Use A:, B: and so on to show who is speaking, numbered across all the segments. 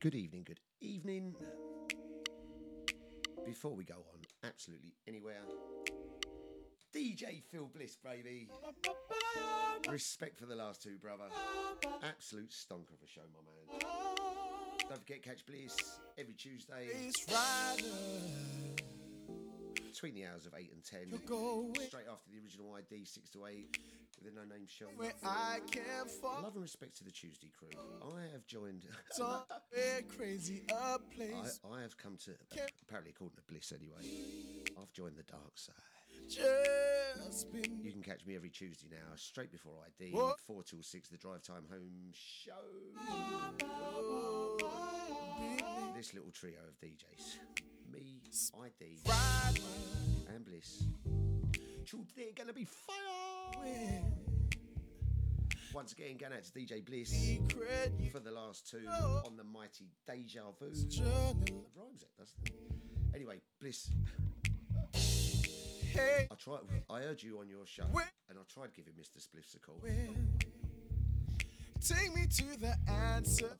A: Good
B: evening, good evening. Before we go on, absolutely anywhere, DJ Phil Bliss, baby. Respect for the last two, brother. Absolute stonker of a show, my man. Don't forget, catch Bliss every Tuesday. Between the hours of 8 and 10. Straight after the original ID, 6 to 8 within our name shall Where
C: I can fall.
B: Love and respect to the Tuesday crew. I have joined.
C: Somewhere crazy a place.
B: I, I have come to, apparently according to Bliss anyway, I've joined the dark side.
C: Just been.
B: You can catch me every Tuesday now, straight before ID,
C: what?
B: 4 till 6, the drive time home show. This little trio of DJs. Me, ID,
D: Friday.
B: and Bliss. They're gonna be fire. Once again, going out to DJ Bliss for the last two on the mighty Deja Vu. Rhymes it, doesn't it? Anyway, Bliss,
D: Hey,
B: I tried. I heard you on your show, and I tried giving Mr. Spliffs a call.
D: take me to the answer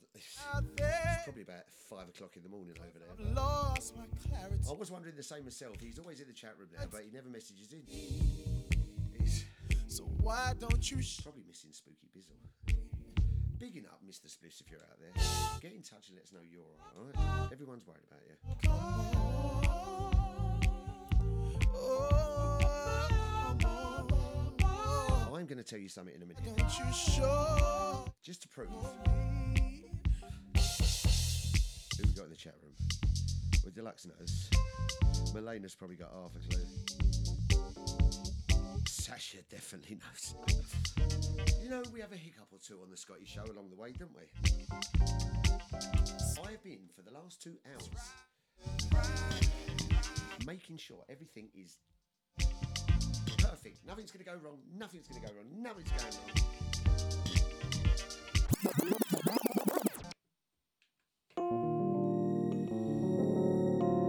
D: out there.
B: Probably about five o'clock in the morning over there.
D: I've lost my clarity.
B: I was wondering the same myself. He's always in the chat room now, but he never messages in.
D: Why don't you sh-
B: probably missing Spooky Bizzle. Bigging up Mr. Spliffs if you're out there. Get in touch and let us know you're alright? Everyone's worried about you.
D: Oh.
B: I'm going to tell you something in a minute.
D: Don't you show
B: Just to prove who we got in the chat room. Well, Deluxe knows. Melena's probably got half a clue. Sasha definitely knows. you know, we have a hiccup or two on the Scotty show along the way, don't we? I've been for the last two hours making sure everything is perfect. Nothing's going to go wrong. Nothing's going to go wrong. Nothing's going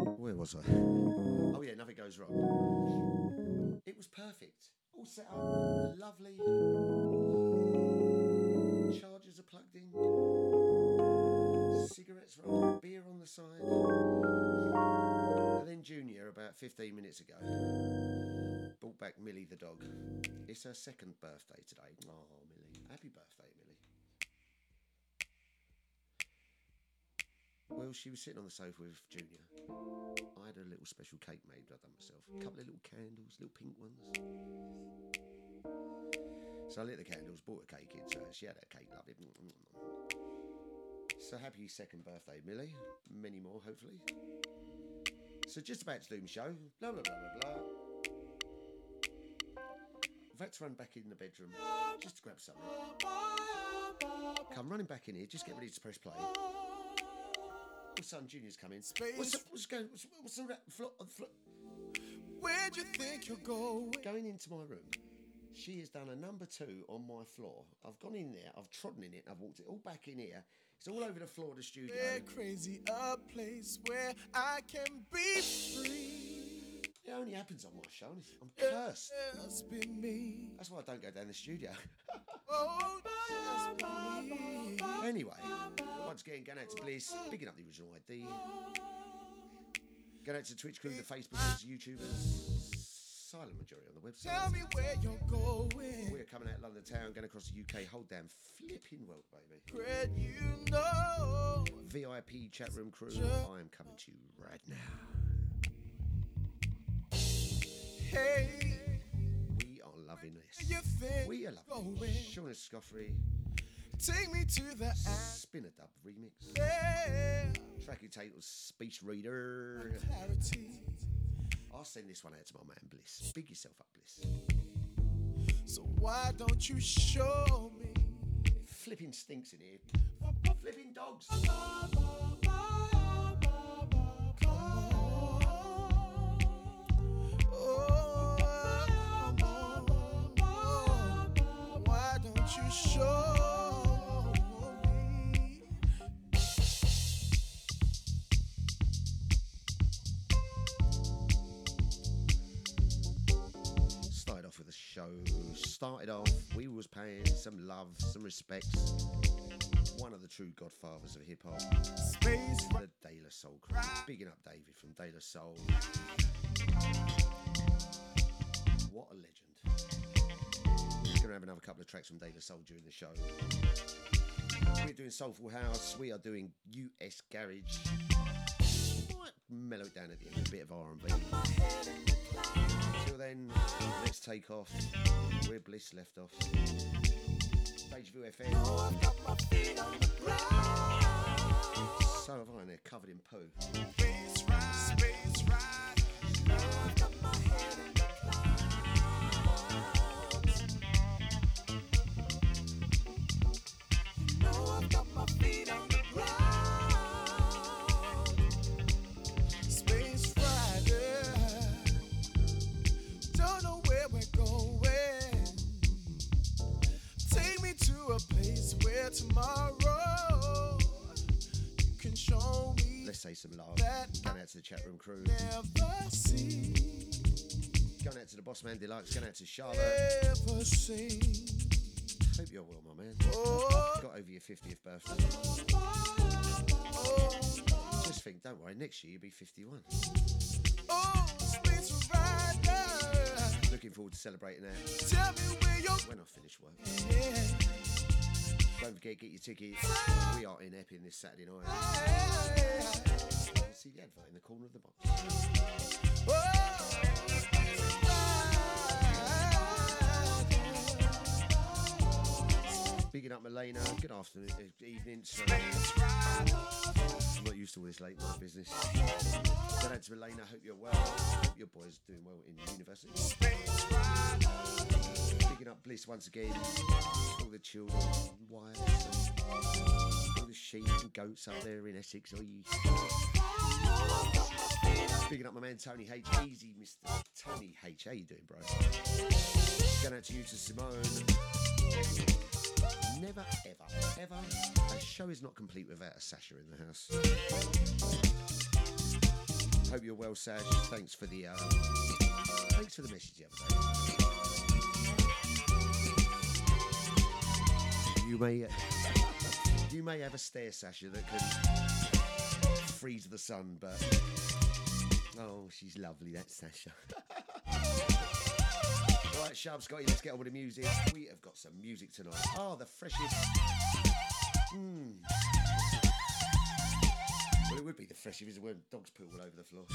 B: wrong. Where was I? Oh yeah, nothing goes wrong. It was perfect. All set up, lovely. Chargers are plugged in. Cigarettes rolled, beer on the side. And then Junior, about 15 minutes ago, brought back Millie the dog. It's her second birthday today. Oh, Millie. Happy birthday, Millie. Well, she was sitting on the sofa with Junior. I had a little special cake made I'd done myself. A couple of little candles, little pink ones. So I lit the candles, bought a cake in, so she had a cake, lovely. So happy second birthday, Millie. Many more, hopefully. So just about to do my show. Blah, blah, blah, blah, blah. I've had to run back in the bedroom just to grab something. Come running back in here, just get ready to press play. Son Junior's coming. What's, up, what's going? What's, what's all that? Flo, uh, flo,
D: Where'd you think you're going?
B: going into my room. She has done a number two on my floor. I've gone in there, I've trodden in it, I've walked it all back in here. It's all over the floor of the studio.
D: We're crazy, a place where I can be free.
B: It only happens on my show. I'm cursed.
D: Just be me.
B: That's why I don't go down the studio.
D: Oh,
B: anyway, once again, going out to Bliss, picking up the original ID. Going out to Twitch crew, the Facebookers, YouTubers, silent majority on the website.
D: Tell me where you're going.
B: We're coming out of London town, going across the UK, whole damn flipping world, baby.
D: Fred, you know.
B: VIP chat room crew, I am coming to you right now.
D: Hey,
B: loving this. We are loving it. Shaun Escoffery,
D: Take me to the
B: Spinna Dub remix.
D: answer.
B: Tracky Title's Speech Reader. I'll send this one out to my man Bliss. Big yourself up, Bliss.
D: So why don't you show me?
B: Flipping stinks in here. Flipping dogs. Started off with a show. Started off, we was paying some love, some respects. One of the true godfathers of hip hop, the De La Soul crew. Bigging up David from De La Soul. What a legend. We're gonna have another couple of tracks from De La Soul during the show. We're doing Soulful House. We are doing US Garage. Might mellow it down at the end, a bit of R&B. Till then, let's take off. Where Bliss left off. Deja FM. So have I, and they're covered in poo.
D: Space ride, space ride. a place where tomorrow you can show me.
B: Let's say some love. Going out to the chat room crew.
D: Never see.
B: Going out to the boss man deluxe. Going out to Charlotte.
D: Never seen.
B: Hope you're well, my man.
D: Oh.
B: Got over your 50th birthday.
D: Oh.
B: Just think, don't worry, next year you'll be 51.
D: Oh,
B: Looking forward to celebrating that. when I finish work.
D: Yeah.
B: Don't forget, get your tickets. We are in Epping this Saturday night. See the advert in the corner of the box. Bigging up Milena. Good afternoon, uh, evening. I'm not used to all this late night business. Shout out to Milena. Hope you're well. Hope your boy's doing well in university. Picking up Bliss once again. All the children, wives, and all the sheep and goats up there in Essex. Oi. Picking up my man Tony H. Easy, Mr. Tony H. How you doing, bro? Going out to you to Simone. Never, ever, ever. A show is not complete without a Sasha in the house. Hope you're well, Sash. Thanks for the uh, thanks for the message the other You may you may have a stare, Sasha, that can freeze the sun, but oh, she's lovely, that Sasha. Right, Sharp Scotty, let's get on with the music. We have got some music tonight. Oh, the freshest. Hmm. Well, it would be the freshest if it weren't dogs poo all over the floor.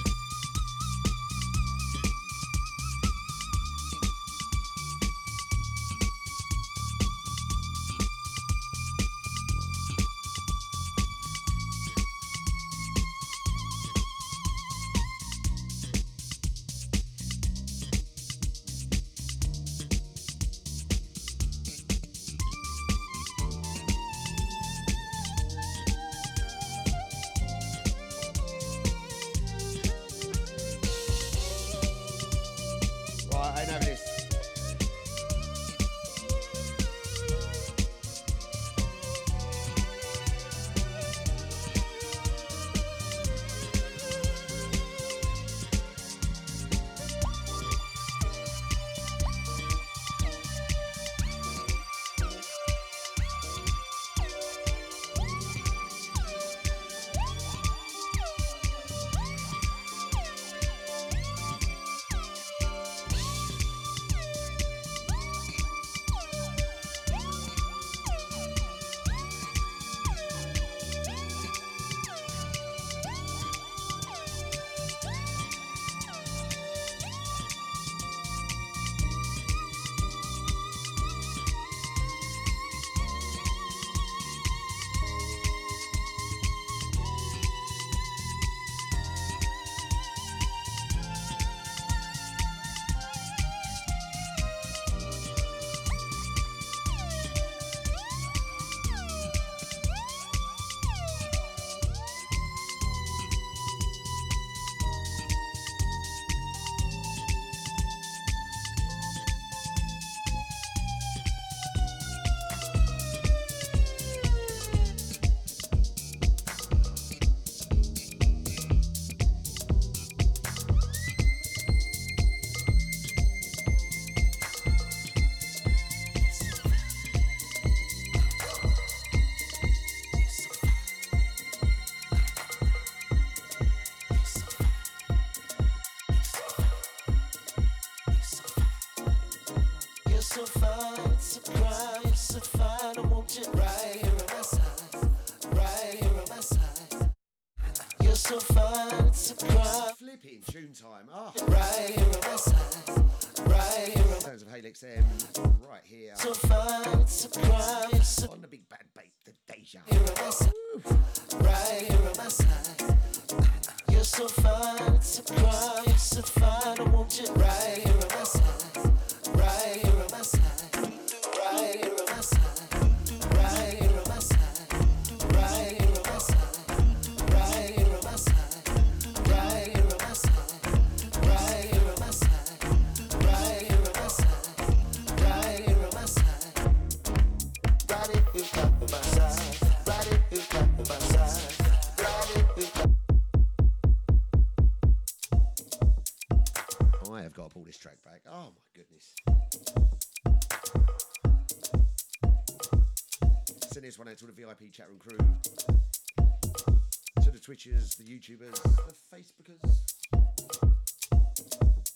B: YouTubers, the Facebookers.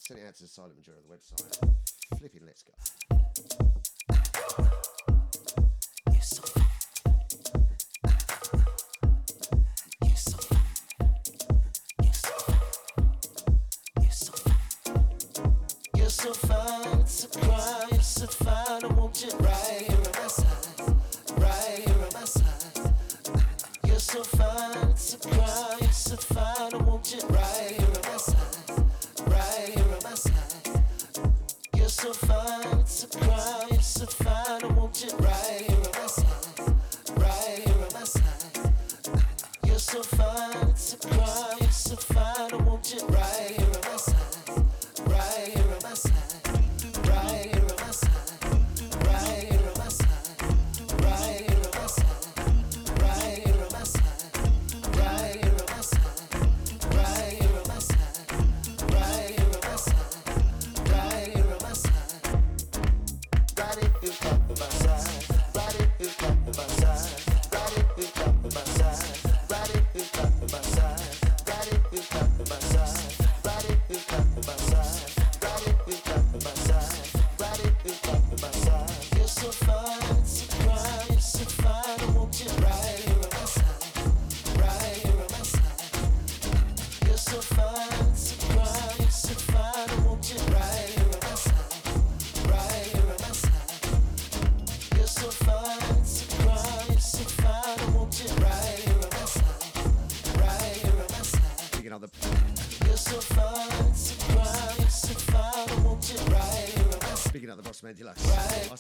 B: Send it out to the silent majority of the website. Flipping let's go.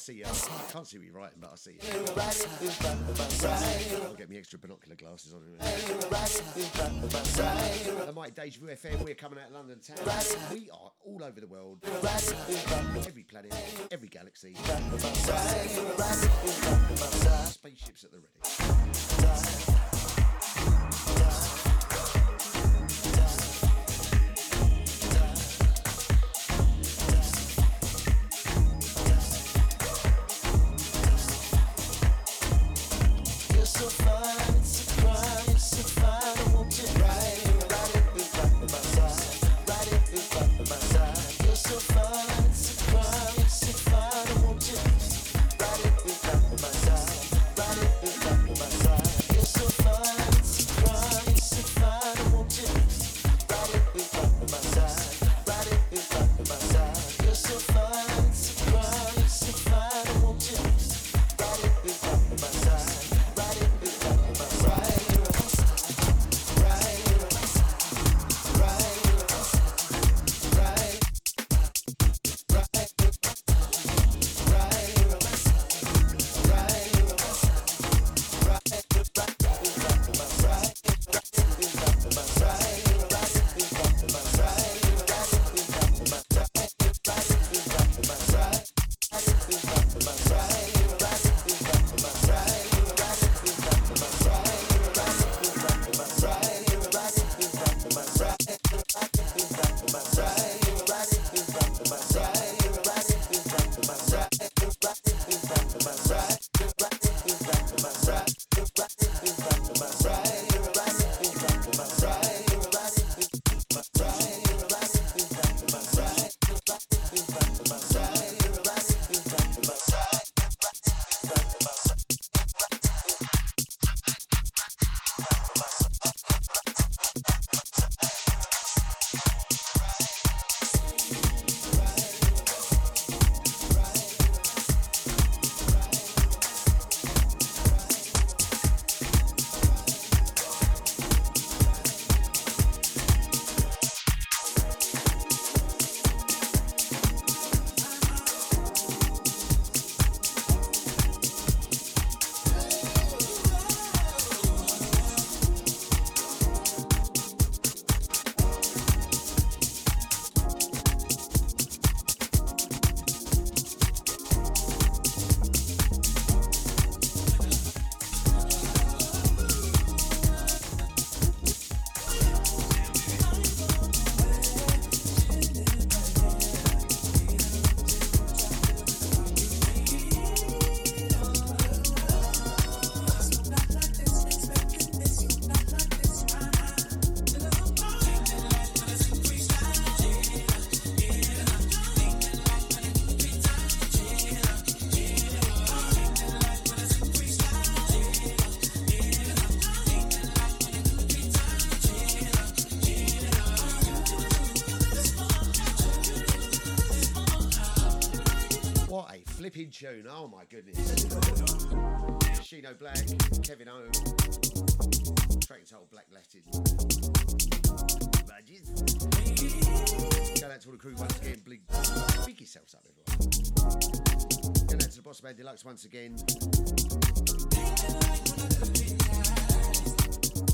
B: see you. I can't see what you're writing, but I see you. I'll get me extra binocular glasses on. Hello, Mike, Deja Vu FM. We're coming out of London town. We are all over the world, every planet, every galaxy. Spaceships at the ready. In tune. Oh my goodness. Shino Black, Kevin O. Track title Black Latin. Badges. Going out to all the crew once again. Blink. Big yourselves up, everyone. Going out to the Boss Man Deluxe once again.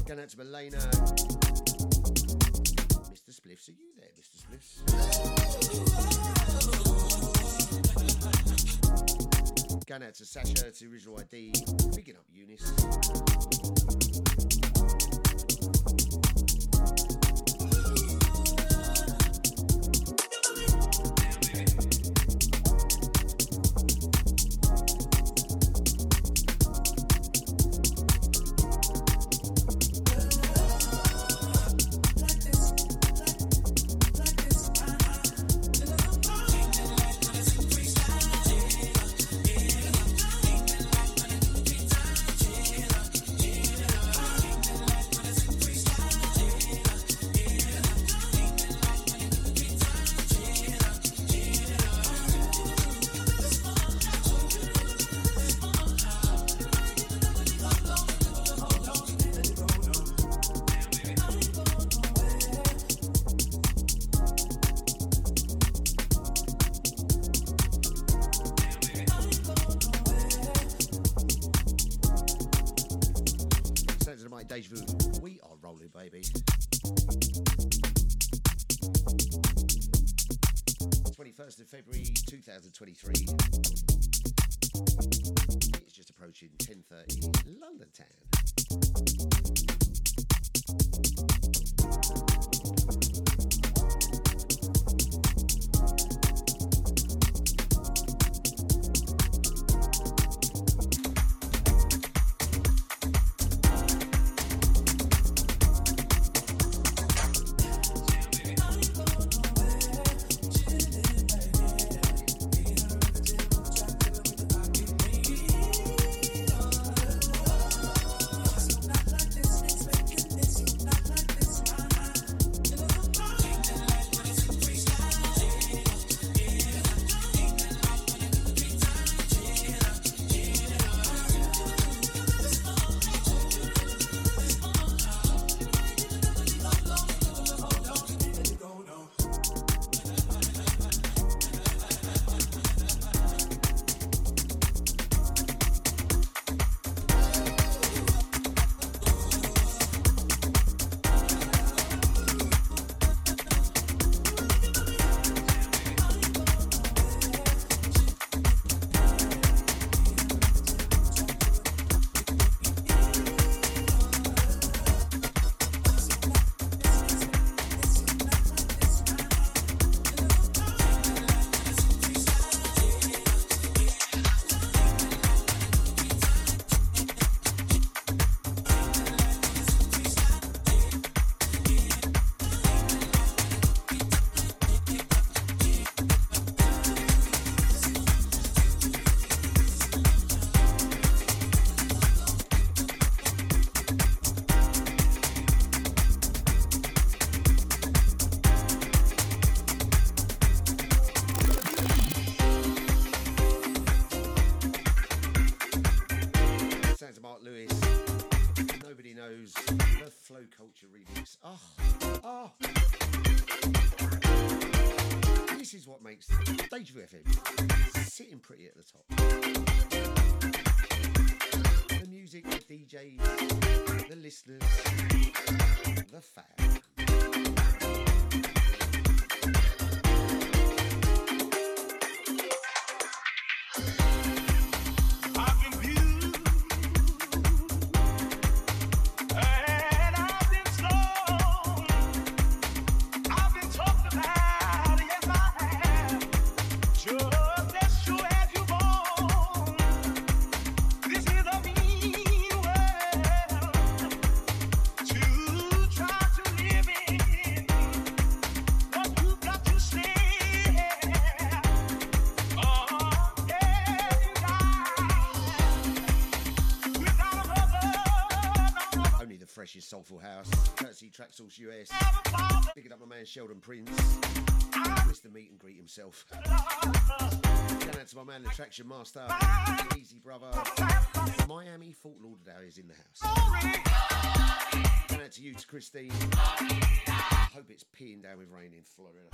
B: Going out to Melena. Mr. Spliffs, are you there, Mr. Spliffs? Going out to Sasha, to Original ID. Picking up Eunice. Soulful house. Courtesy Track Source US. Picking up my man Sheldon Prince. Mr. Meet and Greet himself.
D: Going out to my man, Attraction Master, Easy Brother, Miami Fort Lauderdale is in the house. Going out to you, to Christine. Hope it's peeing down with rain in Florida.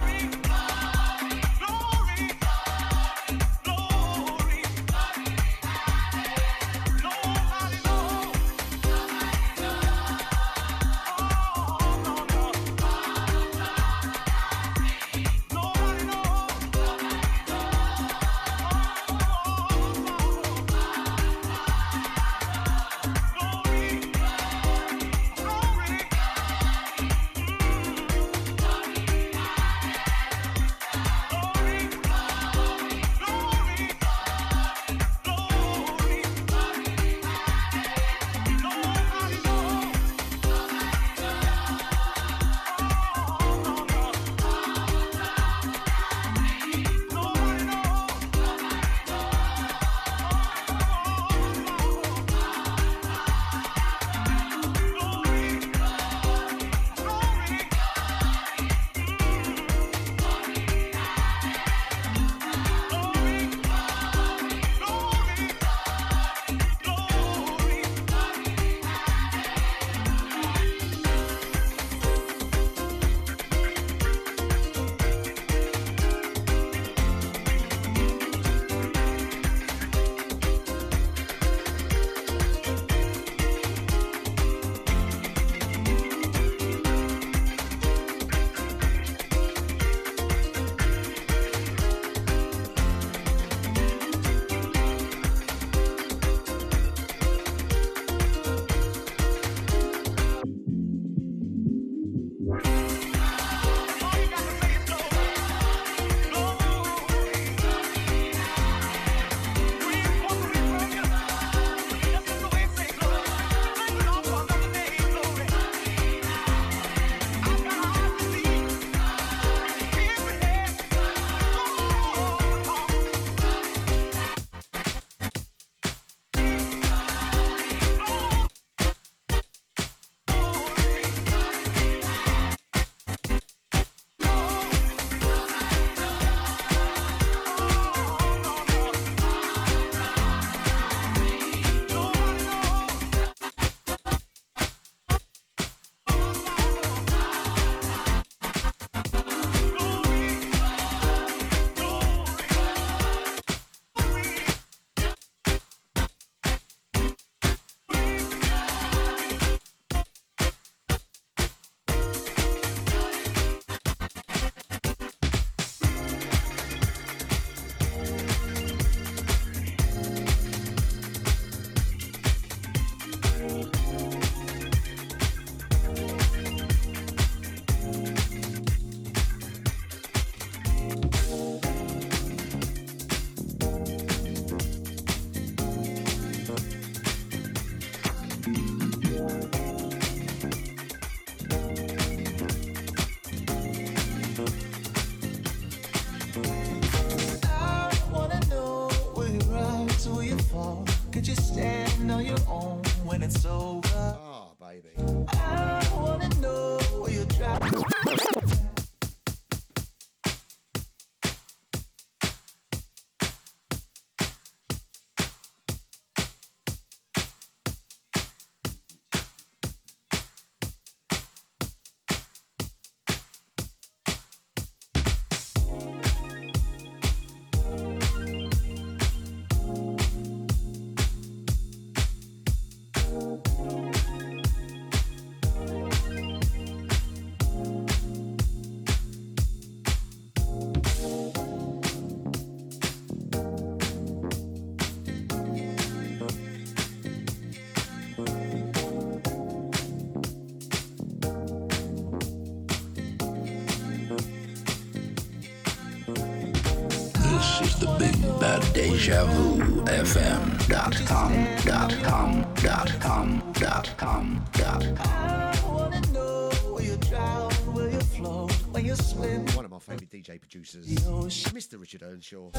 D: One of my favourite DJ producers, Mr. Richard Earnshaw,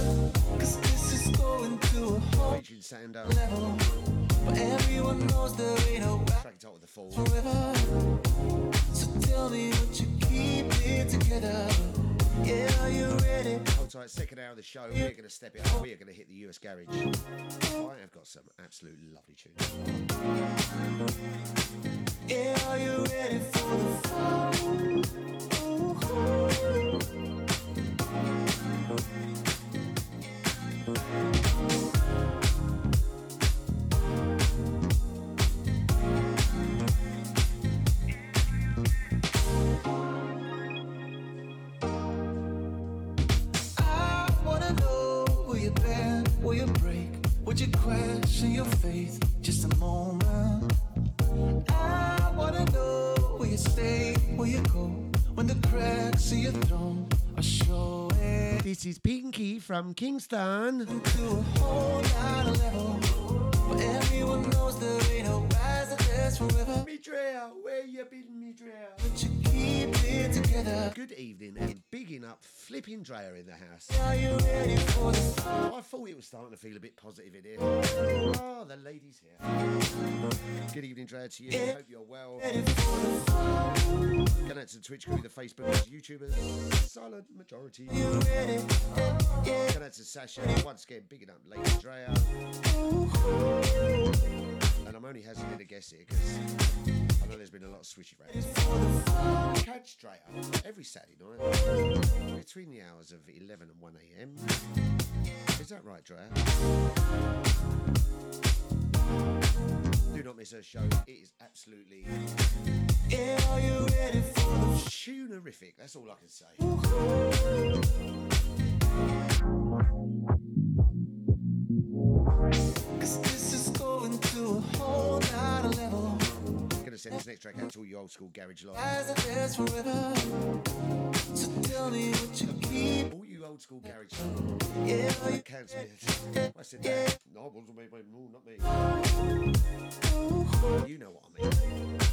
B: a way
D: track title The Fall.
B: forever. So tell me what you keep it together. Are second hour of the show, we're going to step it up. We're going to hit the US Garage. I have got some absolute lovely tunes.
D: Yeah, are you ready for the will you break, would you in your faith? Just a moment. I wanna know will you stay, will you go when the cracks in your throne are showing
B: This is Pinky from Kingston.
D: to a whole nother level where everyone knows there ain't rise forever.
B: Midrea, where you been, Midrea?
D: But you keep it together.
B: Good evening and bigging up Flipping Drea in the house.
D: Are you ready for the fall?
B: I thought it was starting to feel a bit positive in here. Oh, the ladies here. Good evening, Drea, to you. Hope you're well.
D: Ready for the fall?
B: Going out to the Twitch crew, the Facebook, YouTubers, silent majority.
D: You.
B: Going out to Sasha, once again, bigging up Lady Drea. I'm only hazarding a guess here because I know there's been a lot of swishy rants. Catch Drea every Saturday night between the hours of 11 and 1 a.m. Is that right, Drea? Do not miss her show. It is absolutely tunerific. That's all I can say. Send this next track out to all you old school garage lot.
D: Rise that forever. So tell me what you keep.
B: All you old school garage.
D: Yeah, are you
B: Cancel it. I said that. No, it wasn't me, me, no, not me. You know what I mean.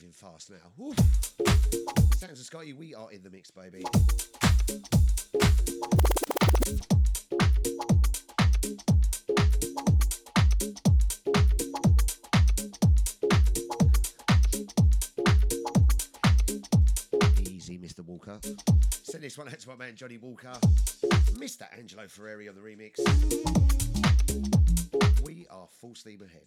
B: Moving fast now. Woo. Sounds of Scotty, we are in the mix, baby. Easy, Mr. Walker. Send this one out to my man Johnny Walker. Mr. Angelo Ferreri on the remix. We are full steam ahead.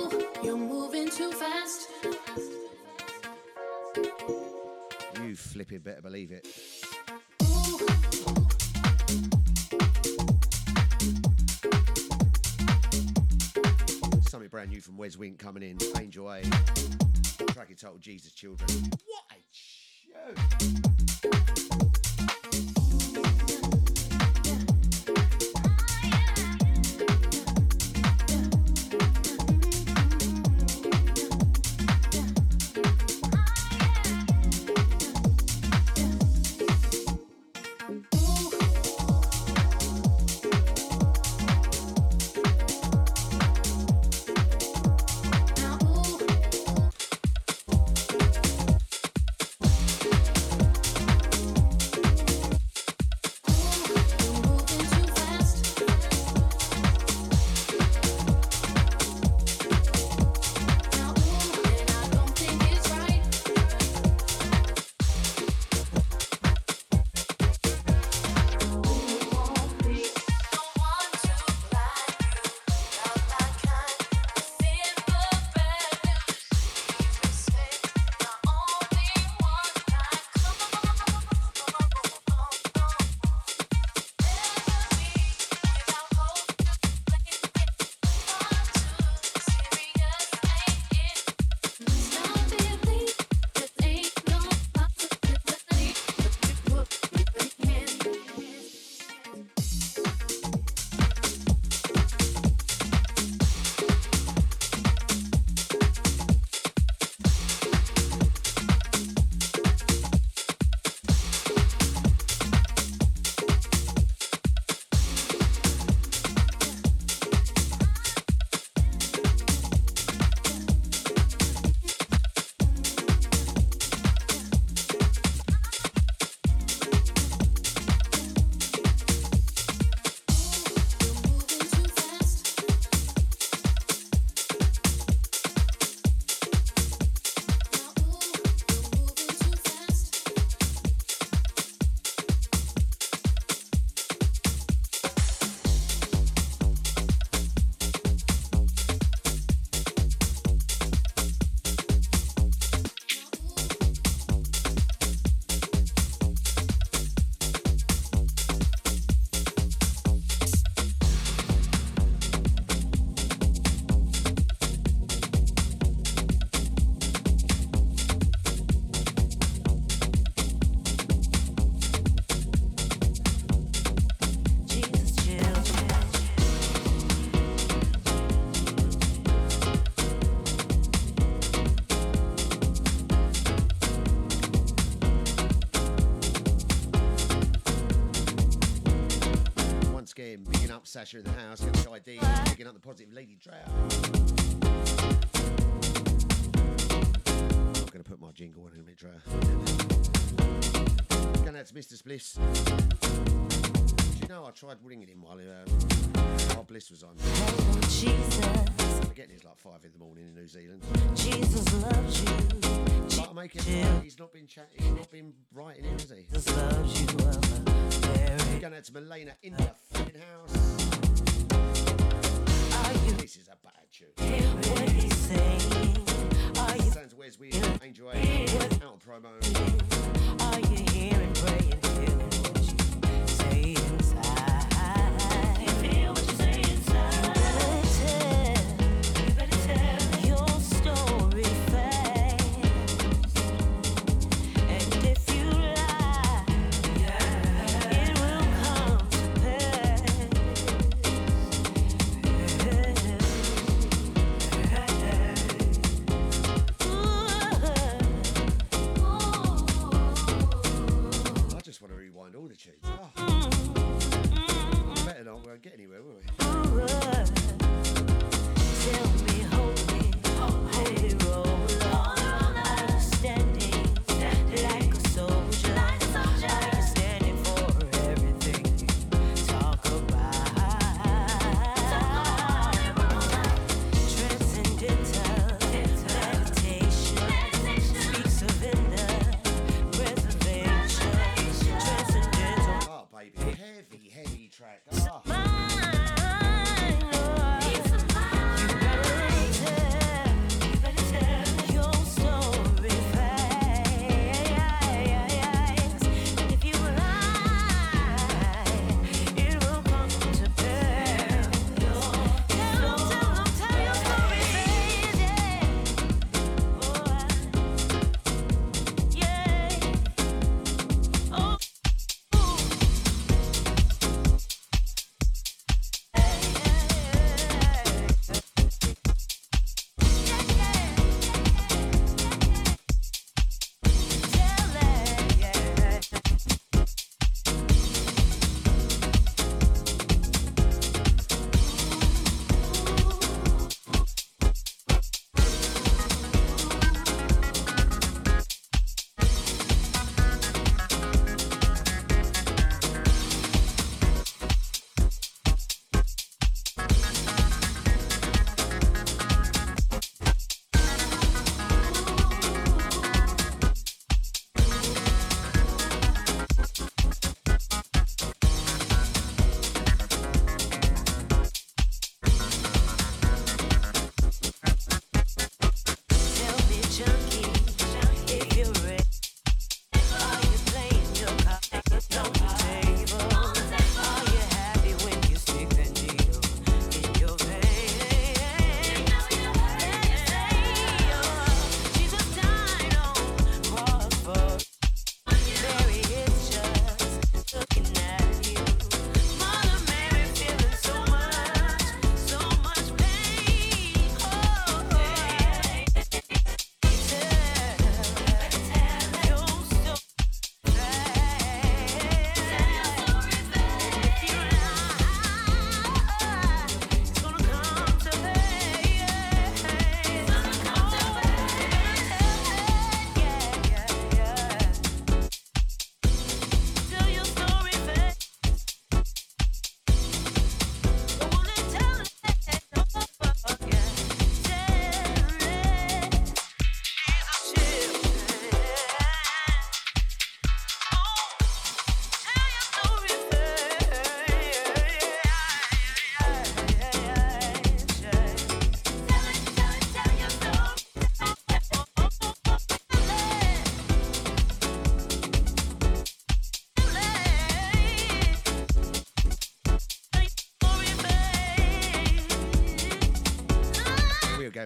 B: Fast.
E: You flipping better believe it. Something brand new from Wez Wynt coming in. Angel A. Track entitled Jesus Children. Sasha in the house, ID, bigging up the positive Lady. I'm going to put my jingle on in a minute, Drow. Going out to Mr. Bliss. Do you know I tried ringing him while uh, while Bliss was on? I'm forgetting it's like five in the morning in New Zealand.
F: Jesus loves you.
E: But I make it right. He's not been chatting. He's not been writing in, has he?
F: Jesus loves you.
E: Going out to Milena in the fucking house. This is a bad tune.
F: what he's saying. Are you,
E: Sounds Where's We, Angel A, out of promo.
F: are you hearing, praying,
E: get anywhere, will we?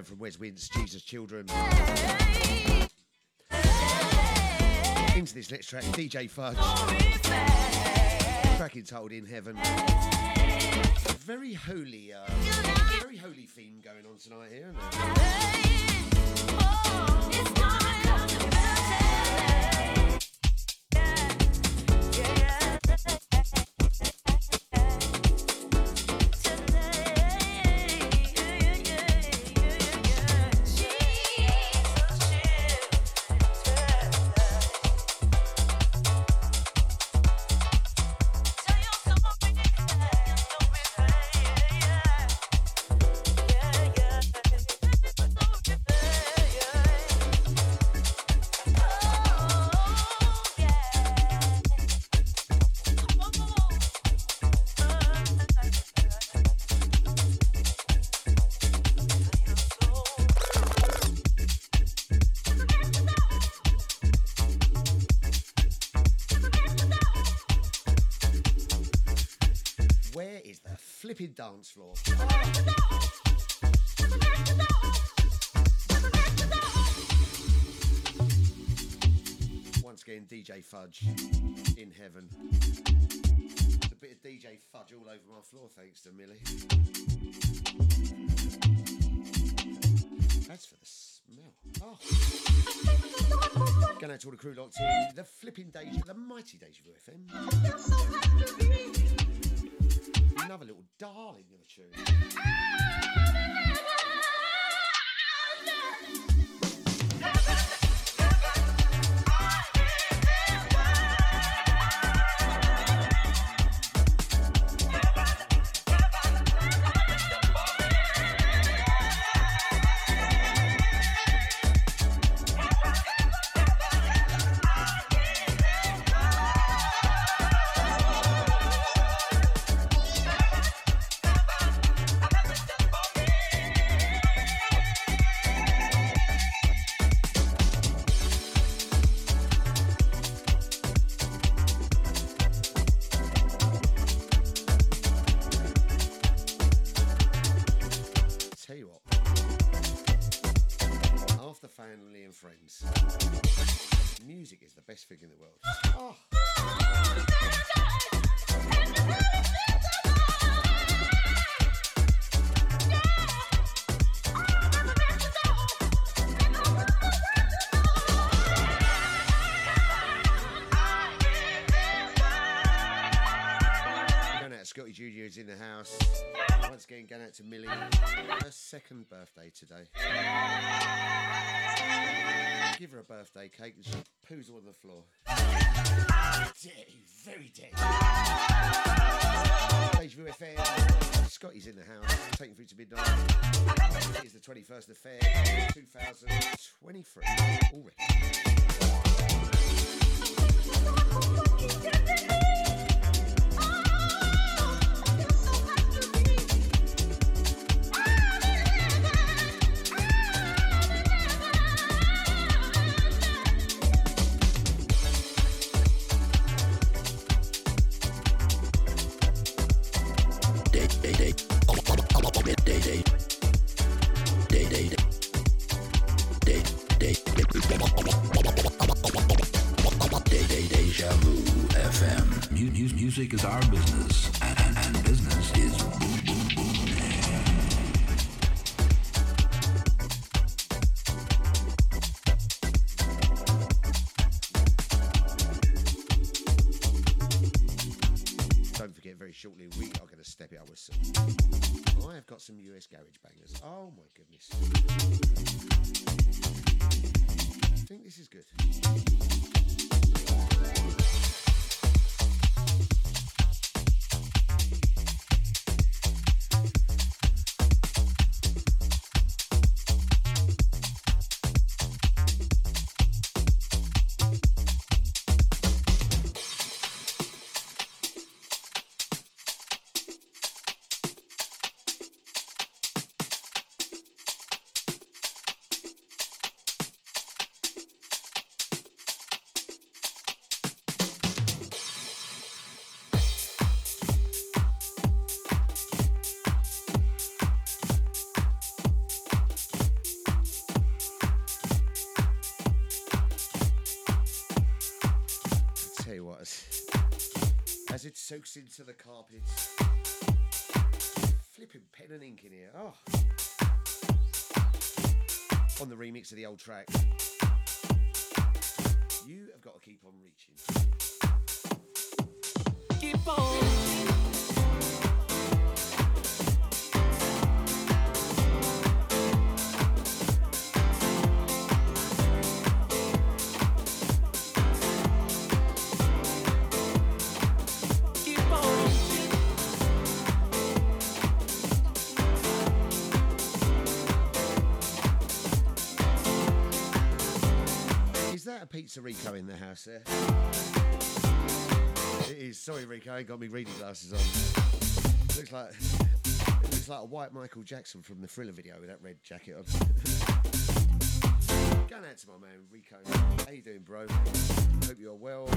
B: From Wez Wynt, Jesus Children. Into this next track, DJ Fudge. Track entitled In Heaven. Very holy, uh, very holy theme going on tonight here, isn't? Dance floor? Once again, DJ Fudge in heaven. A bit of DJ Fudge all over my floor, thanks to Millie. That's for the smell. Oh. Going out to all the crew locked in. The flipping Deja, the mighty Deja Vu FM. Another little darling of a tune. Thing in the world. Oh. Scotty Junior is in the house. Once again, going out to Millie. Her second birthday today. Give her a birthday cake and she poos all over the floor. Dirty, very dirty. Deja Vu FM. Scotty's in the house, taking through to midnight. It is the 21st of Feb, 2023. Already. As, as it soaks into the carpets. Flipping pen and ink in here. Oh. On the remix of the old track. You have got to keep on reaching.
G: Keep on.
B: Pizza Rico in the house there? It is. Sorry, Rico, I ain't got me reading glasses on. Looks like it looks like a white Michael Jackson from the Thriller video with that red jacket on. Going out to my man Rico. How you doing, bro? Hope you're well.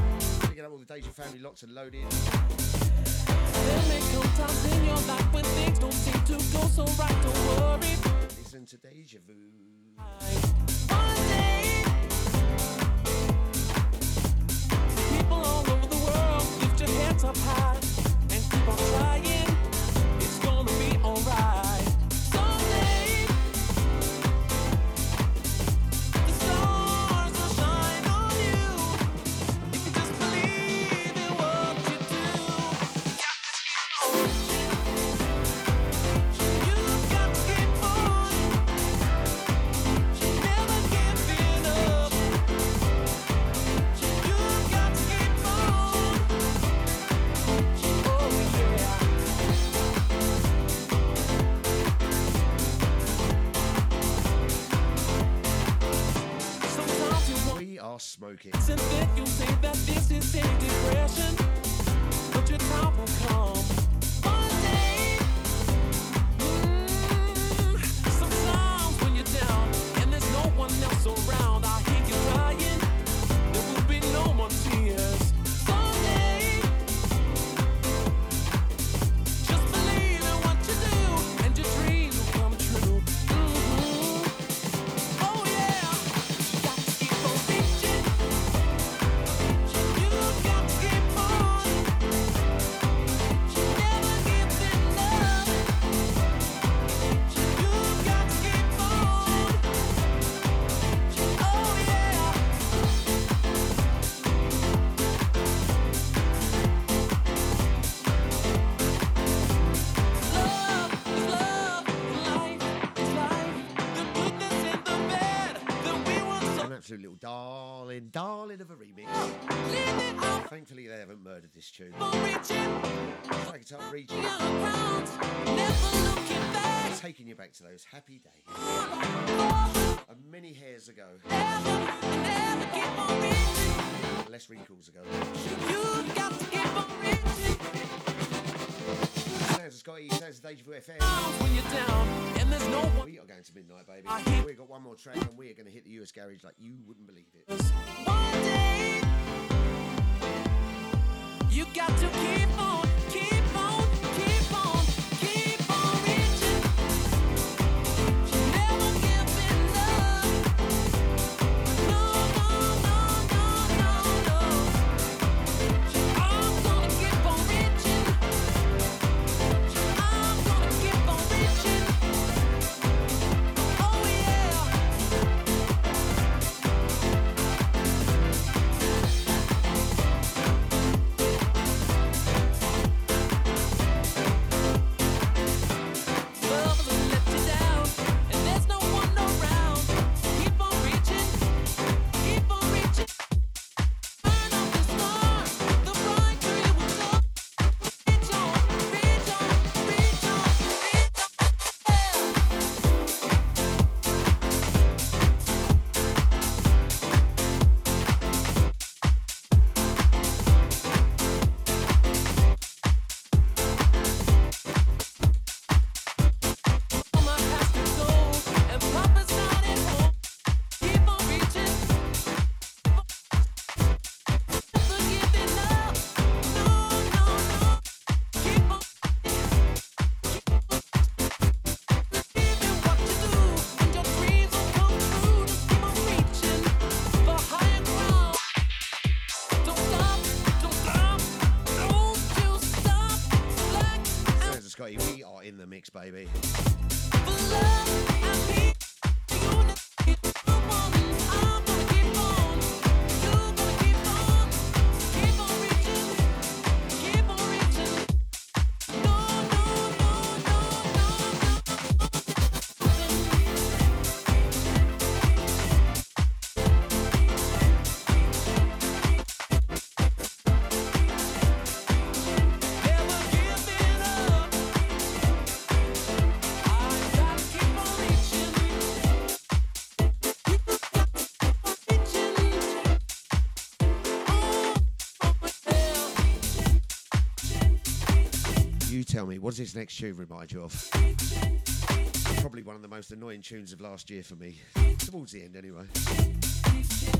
B: Picking up all the Deja family locked and loaded.
G: There may come times up high and keep on trying. This
B: tune.
G: for reaching
B: it up, reaching. Taking you back to those happy days. And many hairs ago, less wrinkles ago.
G: You got to keep on.
B: Sounds of Scotty, sounds of Deja Vu FM.
G: When you're down and there's no one.
B: We are going to midnight, baby. We've got one more track and we are going to hit the US garage like you wouldn't believe what does this next tune remind you of? Probably one of the most annoying tunes of last year for me. Towards the end, anyway.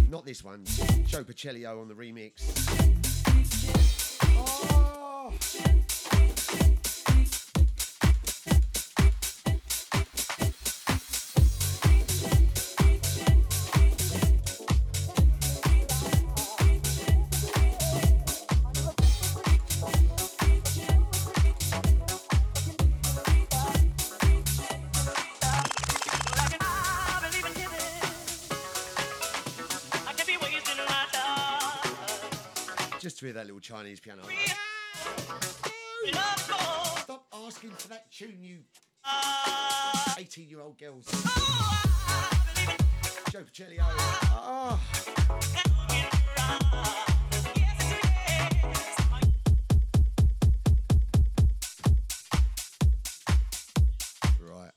B: Not this one. Joe Pacelio on the remix. Oh. Little Chinese piano. Stop asking for that tune, you 18 year old girls. Joe Pacelio. Oh. oh, oh. Right.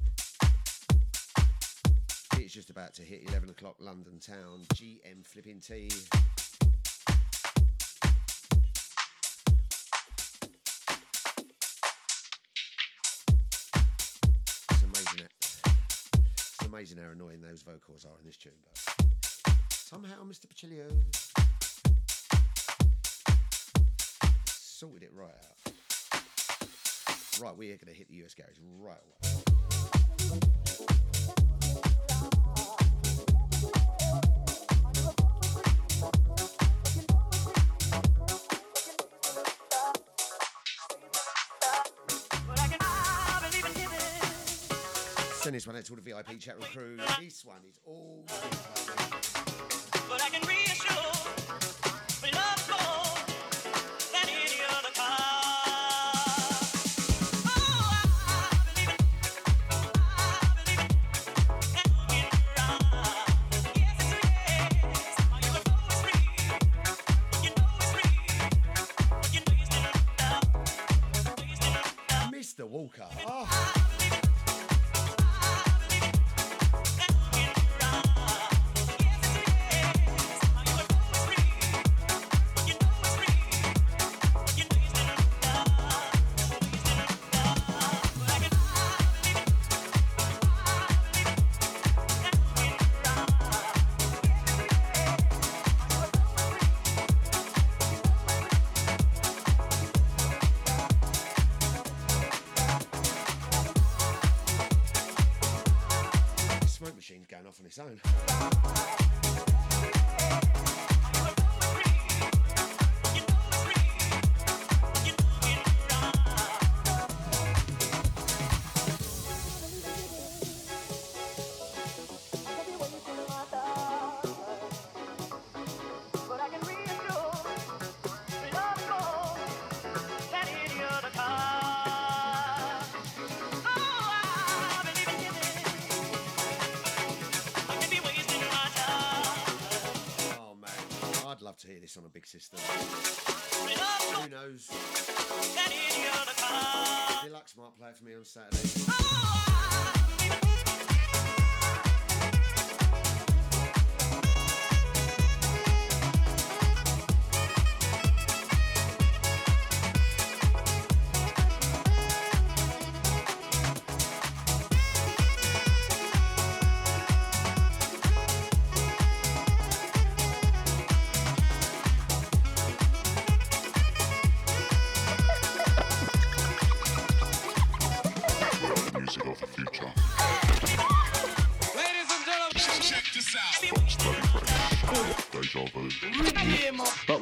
B: It's just about to hit 11 o'clock London town. GM flipping T. amazing how annoying those vocals are in this tune, but somehow Mr. Pacilio sorted it right out. Right, we are going to hit the US garage right away. Send this one out to all the VIP chat crew. This one is all. System. Who knows? Deluxe might play it for me on Saturday.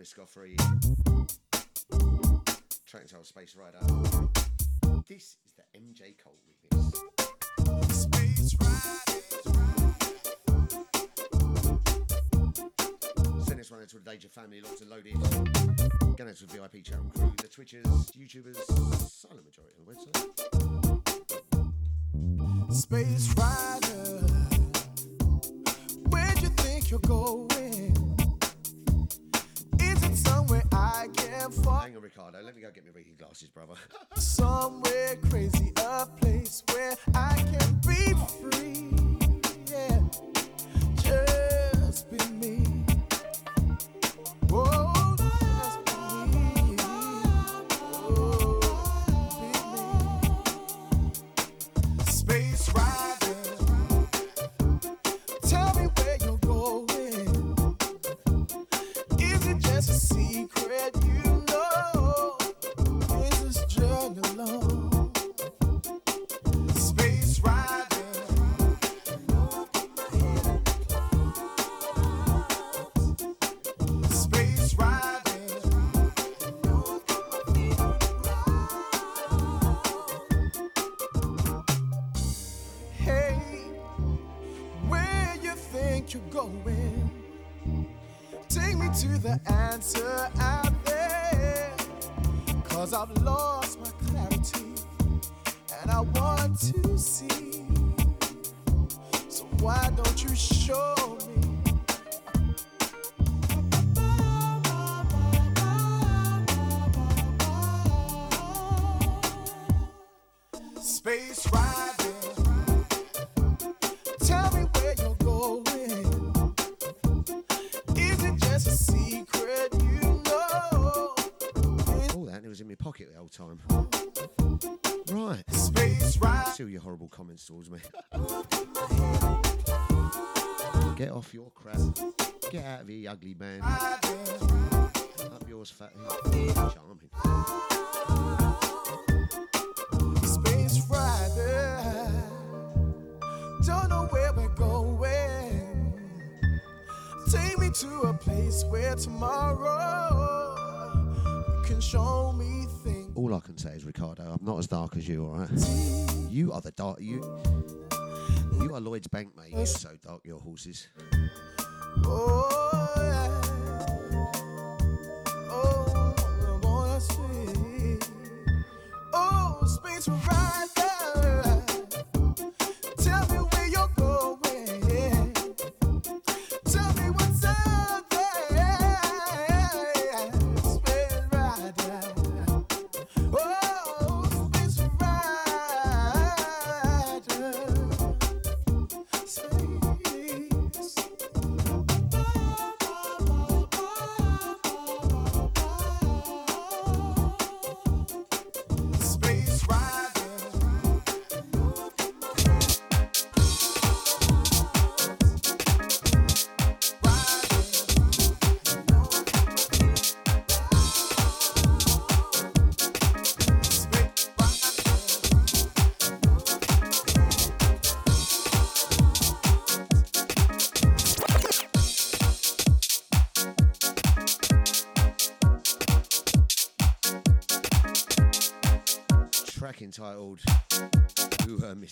B: Escoffery. Tractile Space Rider. This is the MJ Cole remix. Send this one out to the Deja family, locked and loaded. Going out to the VIP channel crew, the Twitchers, YouTubers, silent majority on the website.
D: Space Rider, where'd you think you're going? Somewhere I can find?
B: Hang on, Ricardo. Let me go get my reading glasses, brother.
D: Somewhere crazy, a place where I can be free. Yeah, just be me. Oh, secret. You
B: comments towards me. Get off your crap. Get out of here, ugly man. Up yours, fatty. Charming.
D: Space rider. Don't know where we're going. Take me to a place where tomorrow you can show me things.
B: All I can say is, Ricardo, I'm not as dark as you, alright? You are the dark. You. You are Lloyd's Bank, mate. You're so dark, your horses.
D: Oh, yeah.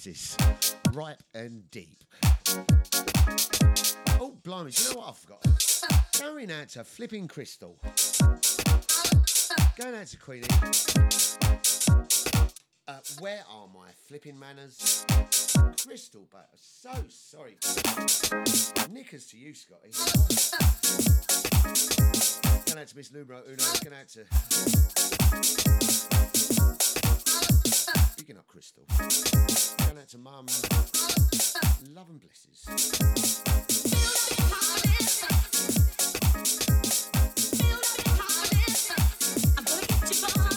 B: Her Ripe and deep. Oh, blimey, do you know what I forgot? Going out to Flipping Crystal. Going out to Queenie. Uh, where are my flipping manners? Crystal, but so sorry. Knickers to you, Scotty. Going out to Miss Numero Uno. Going out to. Picking up Crystal. Going out to Mum. Love and blesses.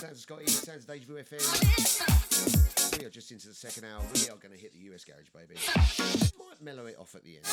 B: Sounds Scotty, sounds Deja FM. We are just into the second hour. We are going to hit the US garage, baby. Might mellow it off at the end.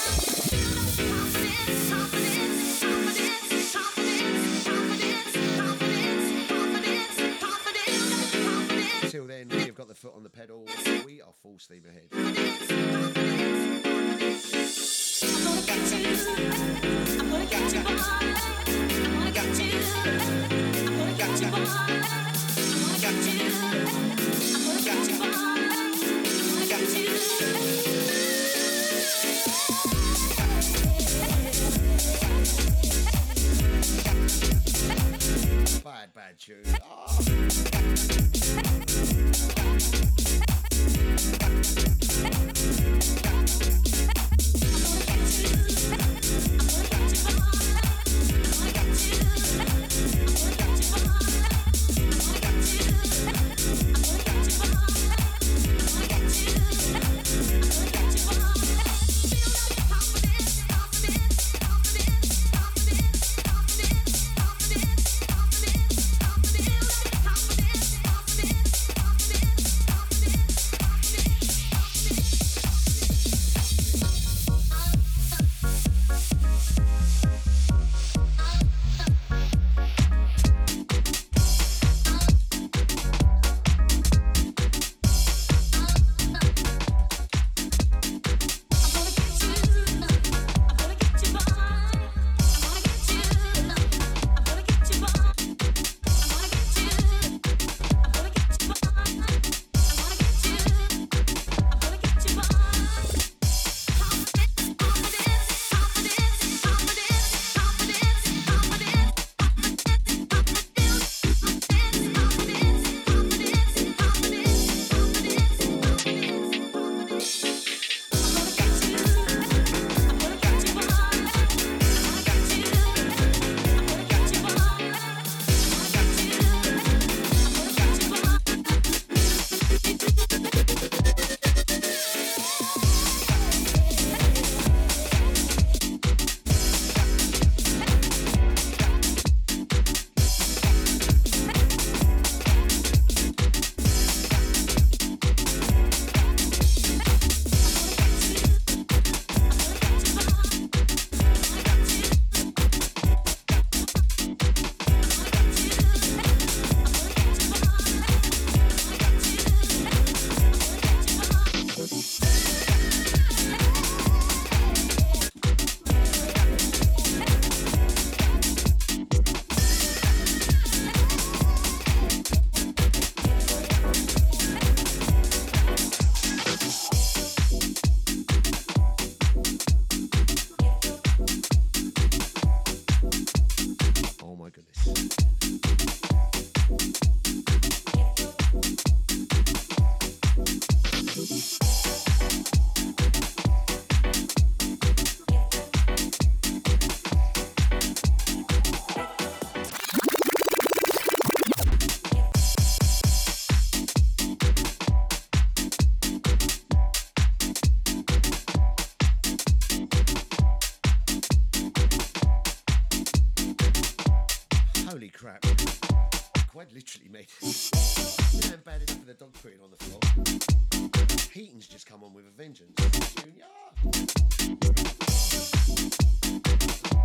B: Vengeance.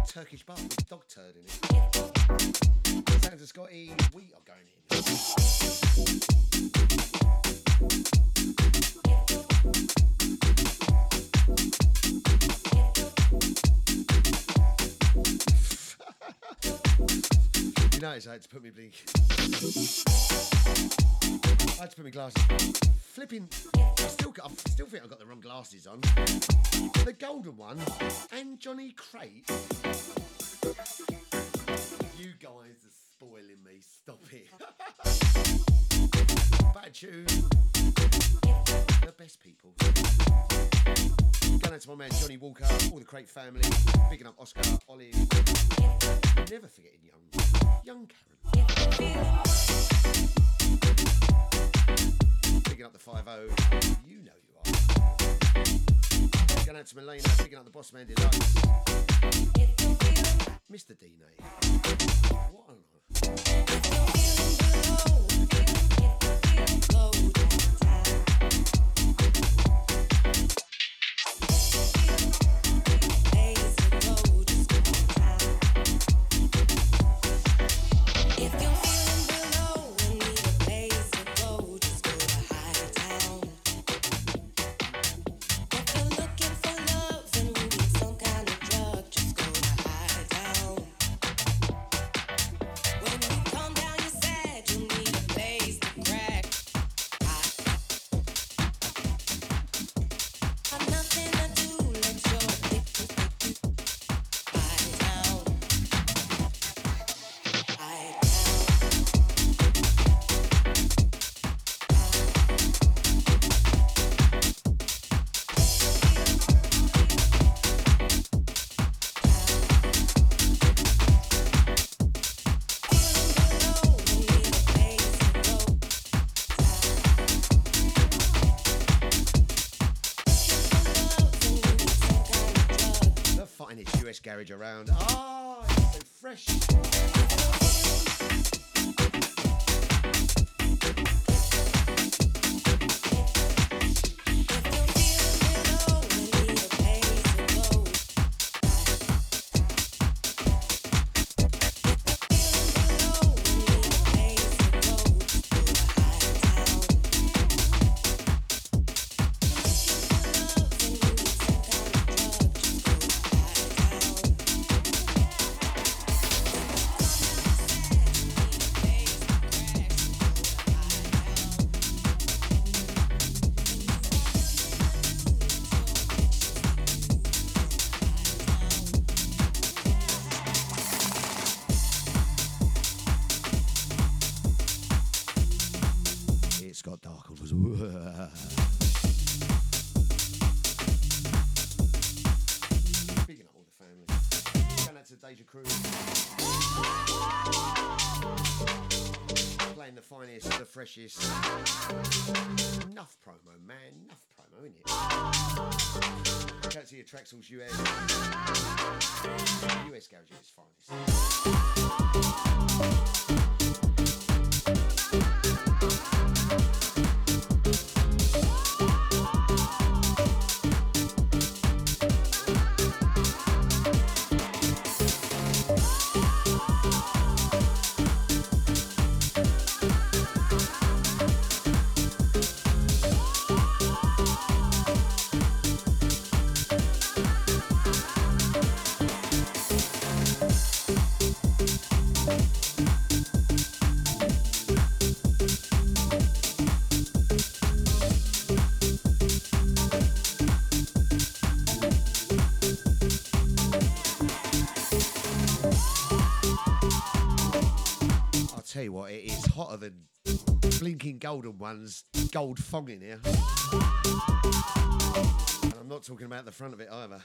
B: Turkish bath with dog turd in it. Sounds of Scotty, we are going in. You notice I had to put me blink. I had to put my glasses on. Flipping. I still, I still think I've got the wrong glasses on. The golden one and Johnny Crate. You guys are spoiling me. Stop it.
H: Bad tune. The best people. Going out to my man Johnny Walker, all the Crate family, picking up Oscar, Olive. Never forgetting young. Young Karen. Picking up the 5 you know you are. Going out to Melena, picking up the Boss Man Deluxe. Mr. Dine. What on US around. Freshest. Enough promo, man. Enough promo, innit? Courtesy of Traxels US. US Garage blinking golden ones, gold fog in here. And I'm not talking about the front of it either.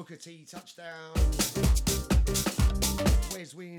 B: Booker T touchdown. Where's Win?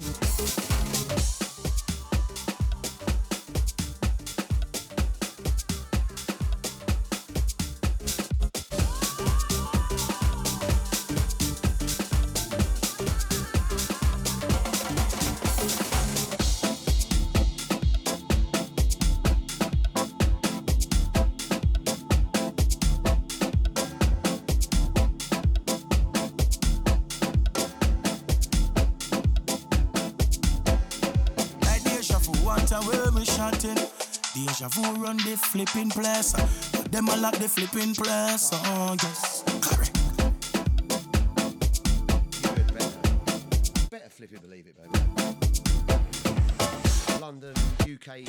D: Deja vu run the flipping place. But them a lock the flipping place. Oh yes, correct.
B: Better flip it, believe it, baby. London, UK,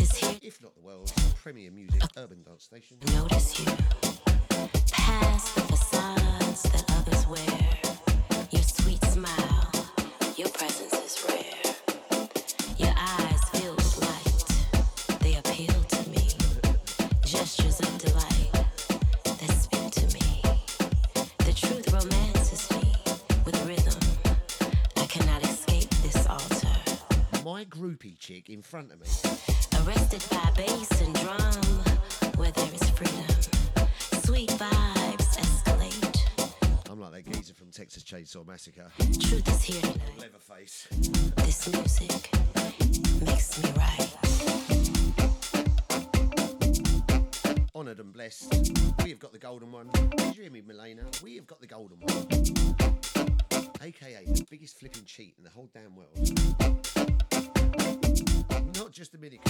B: if not the world's premier music urban dance station.
F: Notice you
B: front of me.
F: Arrested by bass and drum, where there is freedom. Sweet vibes escalate.
B: I'm like that geezer from Texas Chainsaw Massacre.
F: Truth is here tonight.
B: Leatherface.
F: This music makes me right.
B: Honoured and blessed. We have got the golden one. Did you hear me, Milena? We have got the golden one. AKA the biggest flipping cheat in the whole damn world. Not just Dominica.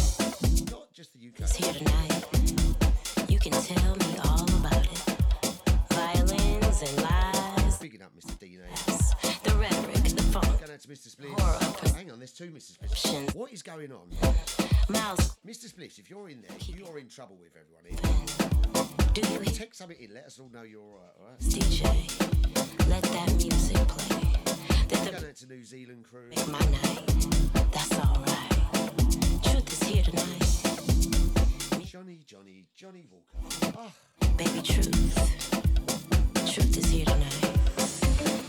B: Not just the UK.
F: It's here tonight. You can tell me all about it. Violins and lies.
B: Picking up Mr. Dino.
F: The rhetoric, the funk.
B: Going out to Mr. Spliff. Hang on, there's two Mr. Spliffs. What is going on?
F: Miles.
B: Mr. Spliffs, if you're in there, you're in trouble with everyone here.
F: Do you
B: Text something in, let us all know you're alright, alright?
F: DJ, let that music play.
B: Going out to New Zealand crew.
F: Make my night. Truth is here tonight.
B: Johnny, Johnny, Johnny Walker. Oh,
F: Baby, truth. Truth is here tonight.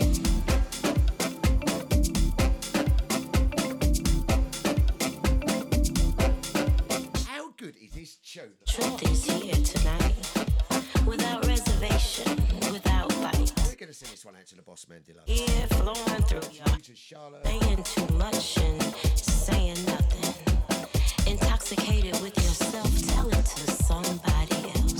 B: how good is this tune?
F: Truth is here tonight. Without reservation, without fight.
B: We're to send this one out to the boss man Deluxe.
F: Ear flowing through your
B: To
F: saying too much and saying nothing. Intoxicated with yourself, tell it to somebody else.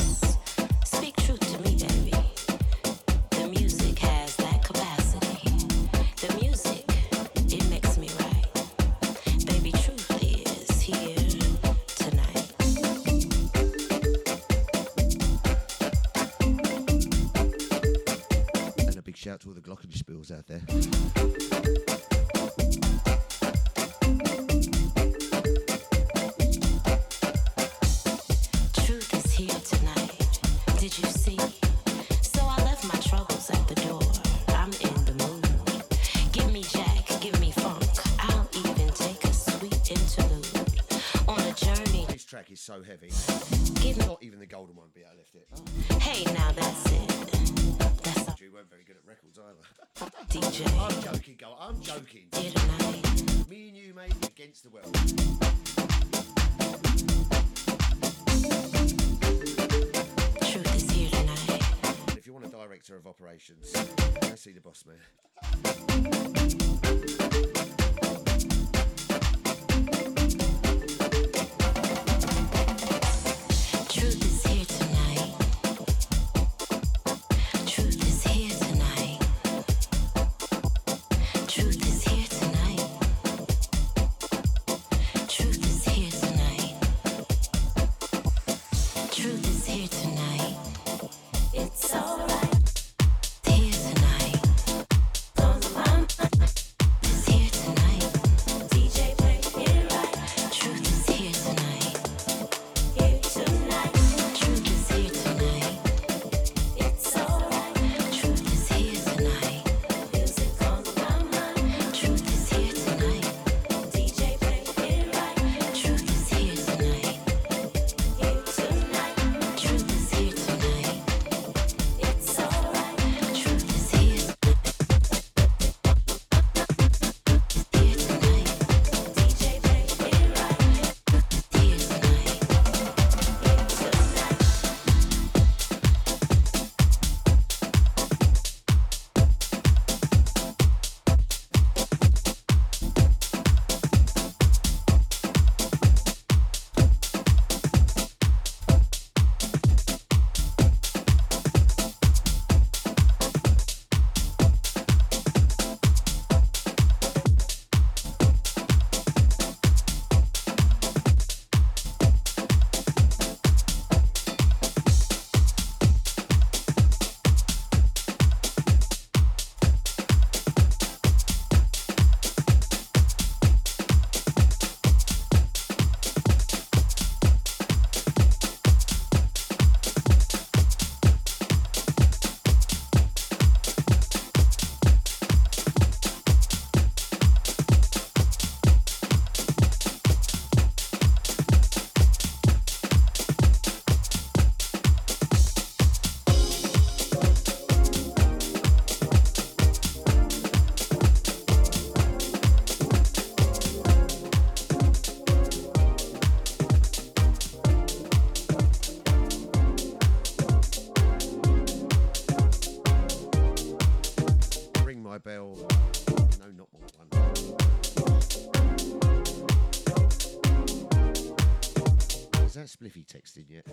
I: Spliffy texted yet?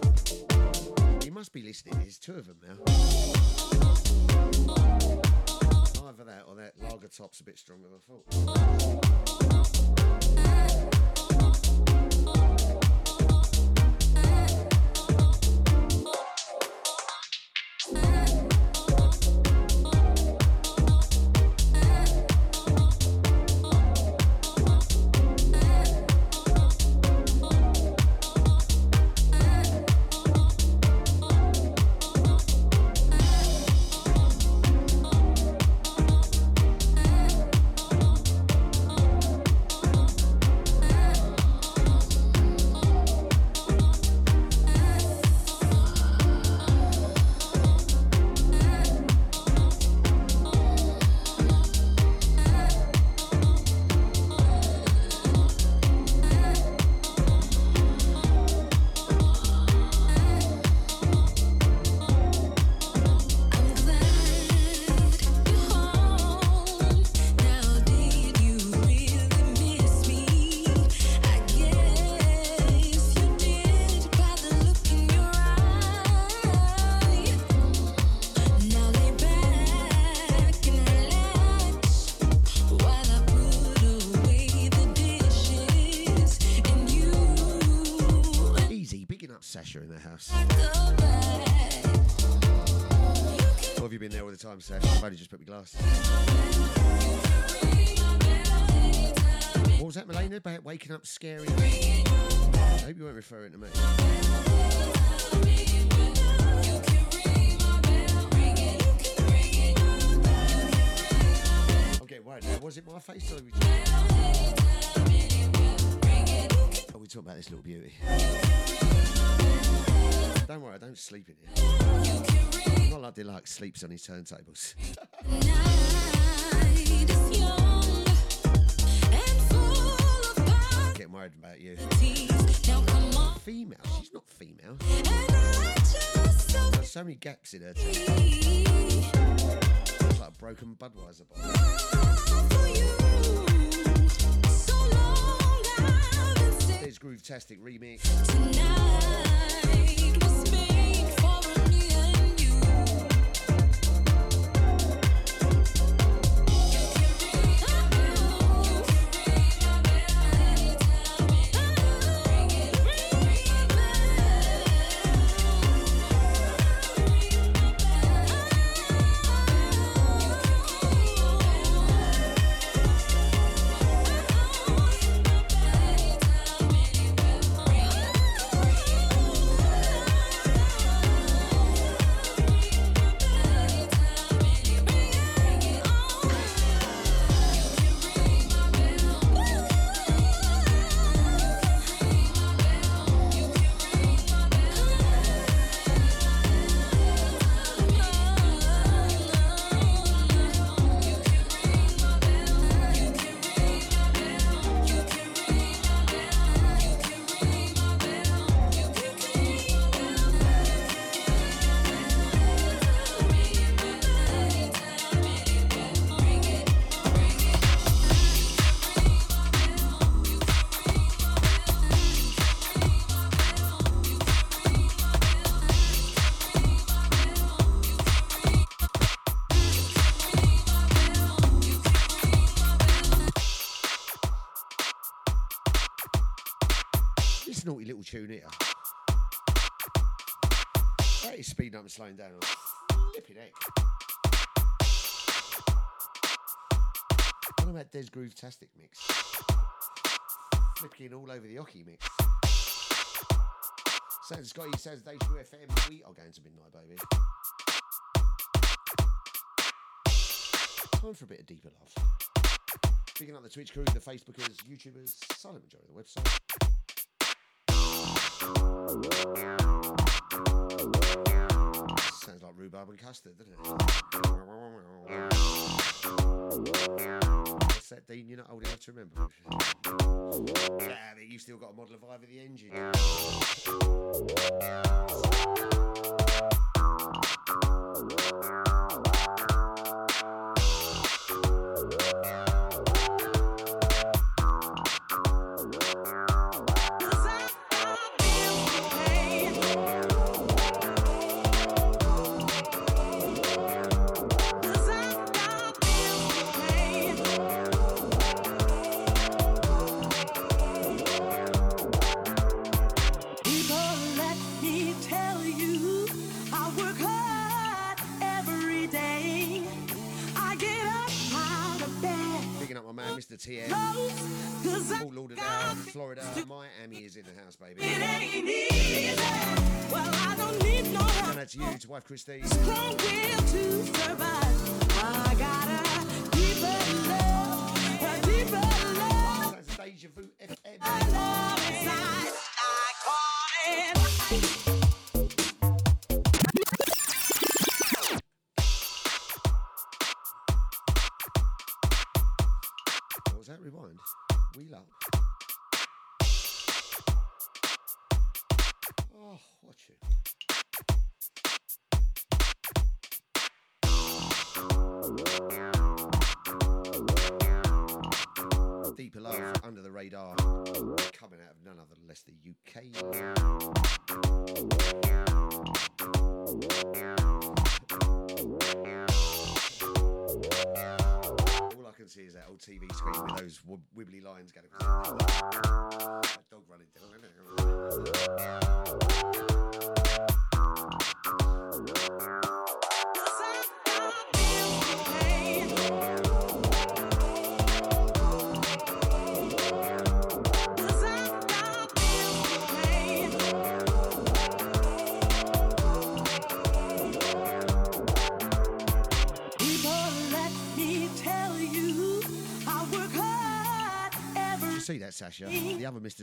I: He must be listening. There's two of them now. Either that or that lager top's a bit stronger than I thought. Or have you been there all the time, Sasha? I've only just put my glass. What was that, Melina, about waking up scary? I hope you weren't referring to me. I'm now. Was it my face or Oh, we talking about this little beauty. Don't worry, I don't sleep in here. Not like Deluxe sleeps on his turntables. Getting worried about you. Female? She's not female. There's so many gaps in her. teeth. It's like a broken Budweiser bottle. There's Groove Tastic remix. Speeding up and slowing down. Flipping heck. What about Des Groove Tastic mix? Flipping all over the Oki mix. Sounds Scotty, sounds Deja FM. We are going to midnight, baby. Time for a bit of deeper love. Picking up the Twitch crew, the Facebookers, YouTubers, silent majority of the website. Sounds like rhubarb and custard, doesn't it? What's that, Dean? You're not old enough to remember. Yeah, but you've still got a model of the engine. Mr. TM.
B: Fort Lauderdale, Florida, Miami is in the house, baby.
G: Well,
B: and that's you, to wife Christine.
G: Strong will to survive. I gotta deeper love, deeper love.
B: That's Deja Vu FM. インズがあります。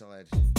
B: J's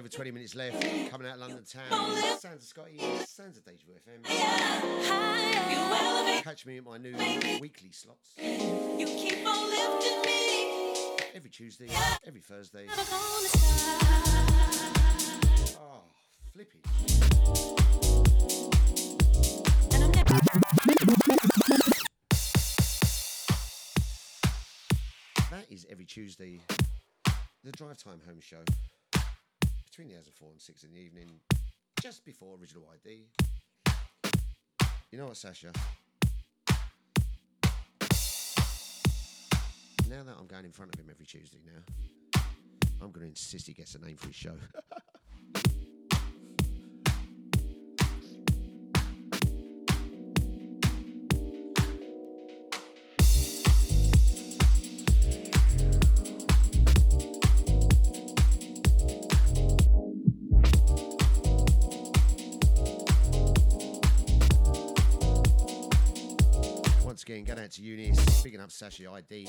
B: over 20 minutes left. Coming out of London town. Sounds of Scotty. Sounds of Deja FM. Catch me at my new weekly slots.
G: You keep on lifting me.
B: Every Tuesday, every Thursday. Oh, flippy. That is every Tuesday, the Drive Time Home Show. Between the hours of 4 and 6 in the evening, just before Original ID. You know what, Sasha? Now that I'm going in front of him every Tuesday now, I'm going to insist he gets a name for his show. Going out to Eunice. Picking up Sashi ID.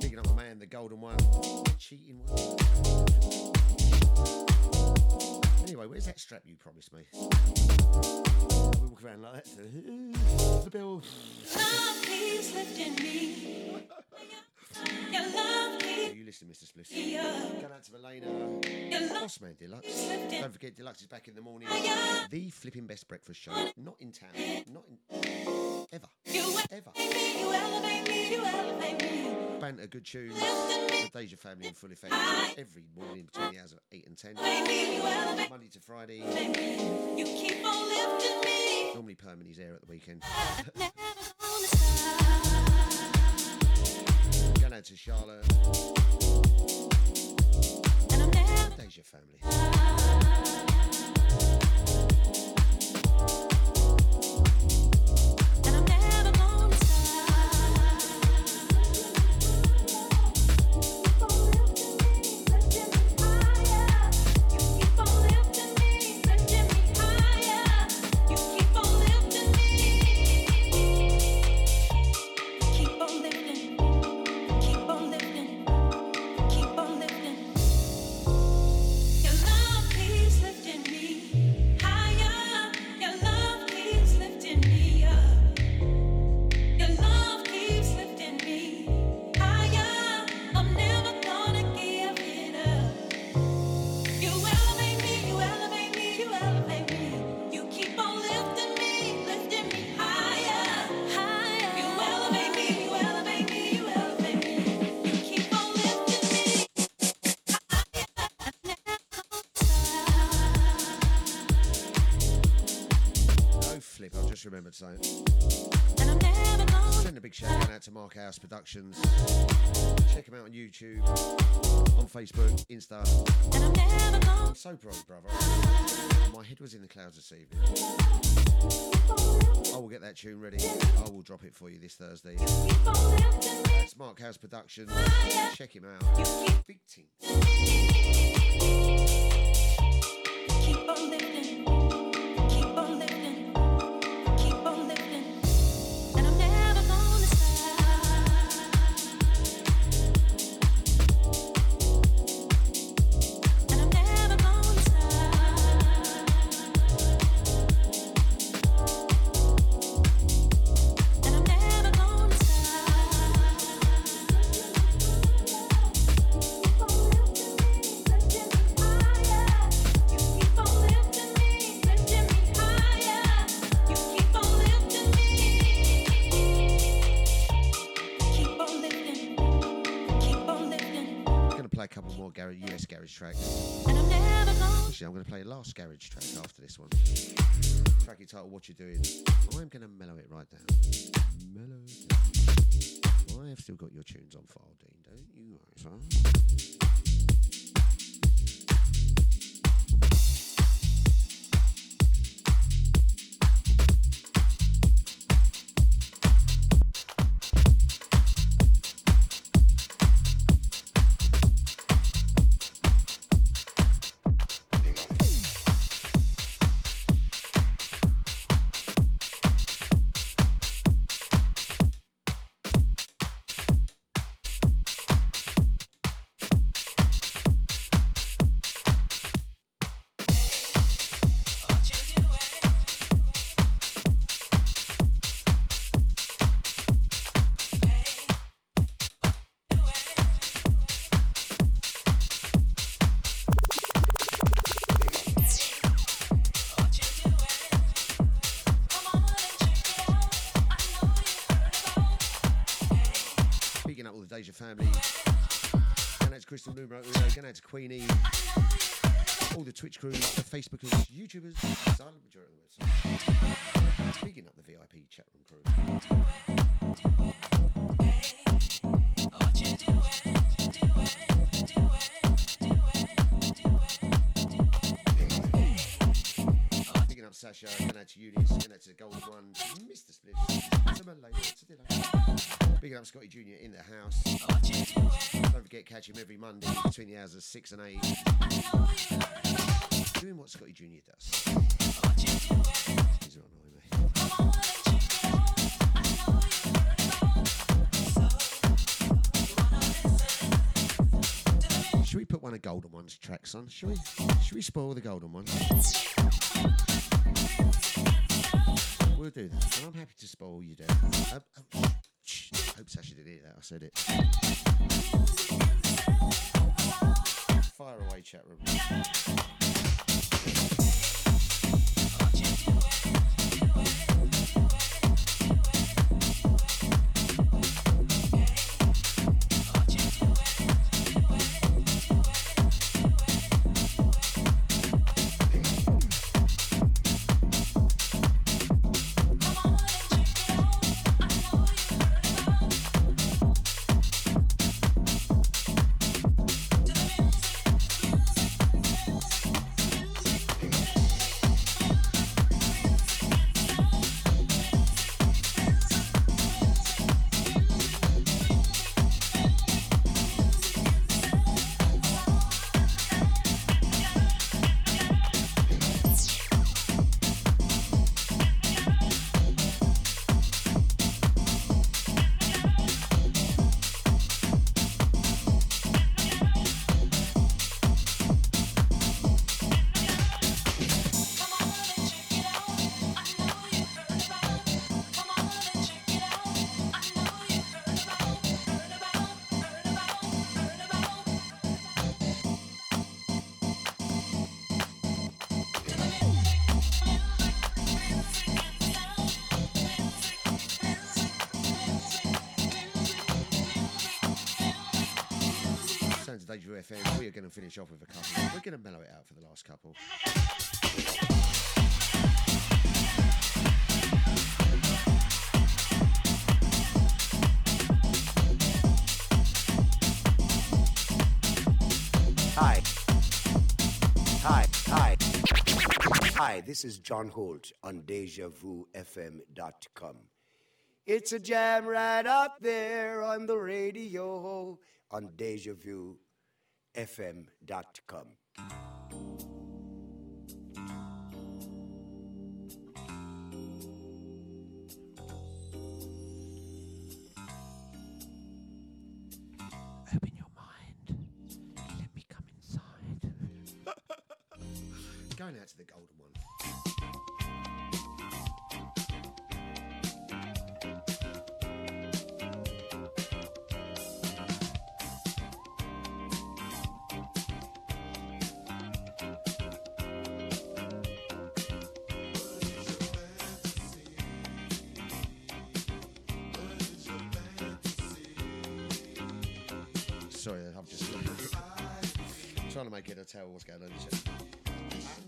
B: Picking up my man, the golden one. Cheating one. Anyway, where's that strap you promised me? We walk around like that. the bill.
G: Love keeps lifting me.
B: Listen, Mr. Spliff.
G: Yeah.
B: Going out to Elena. Boss man Deluxe. Don't forget, Deluxe is back in the morning. The flipping best breakfast show. Not in town. Not in. Ever. Ever.
G: you elevate me, you elevate me.
B: Banter, good tune. The Deja family in full effect. Every morning between the hours of 8 and 10. Monday to Friday.
G: You keep on lifting.
B: Normally Permanent's here at the weekend. Productions. Check him out on YouTube, on Facebook, Insta. I'm so proud, brother. My head was in the clouds this evening. I will get that tune ready. I will drop it for you this Thursday. That's Mark House Productions. Check him out. Big team.
G: I'm
B: going to play last garage track after this one. Track title What You Doing. I'm going to mellow it right down. Mellow down. I have still got your tunes on file, Dean, don't you? Right, Crystal Numero going out to Queenie. All the Twitch crew, the Facebookers, YouTubers, silent majority of the website. Speaking up the VIP chat room crew. Picking up Sasha, going out to Eunice, going out to the Golden One, Mr. Spliff, to Malay, to Dylan. Picking up Scotty Jr. in the house. Don't forget, catch him every Monday between the hours of 6 and 8. Doing what Scotty Jr. does. He's not annoying me. Should we put one of Golden One's tracks on? Should we? Should we spoil the Golden One? We'll do that. And I'm happy to spoil you, Dad. Um, um, I hope Sasha didn't hear that. I said it. Fire away, chat room. FM. We are going to finish off with a couple. We're going to mellow it out for the last couple.
J: Hi. Hi. Hi. Hi, this is John Holt on DejaVuFM.com. It's a jam right up there on the radio on DejaVuFM.com.
B: Open your mind. Let me come inside. Going out to the golden a tell what's going on. the chat. Uh,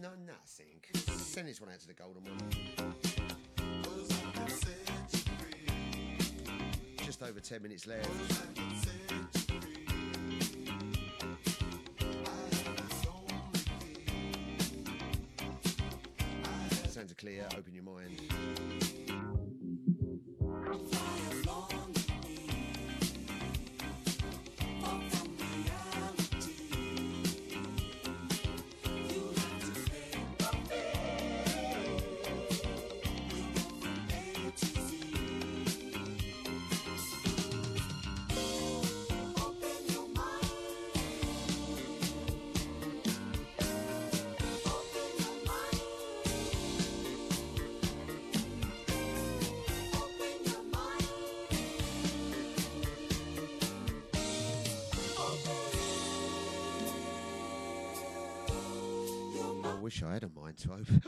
B: no, nothing. Send this one out to the golden one. Just over 10 minutes left. Wish I had a mind to open.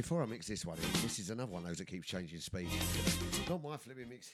B: Before I mix this one in, this is another one of those that keeps changing speed. Not my flipping mix.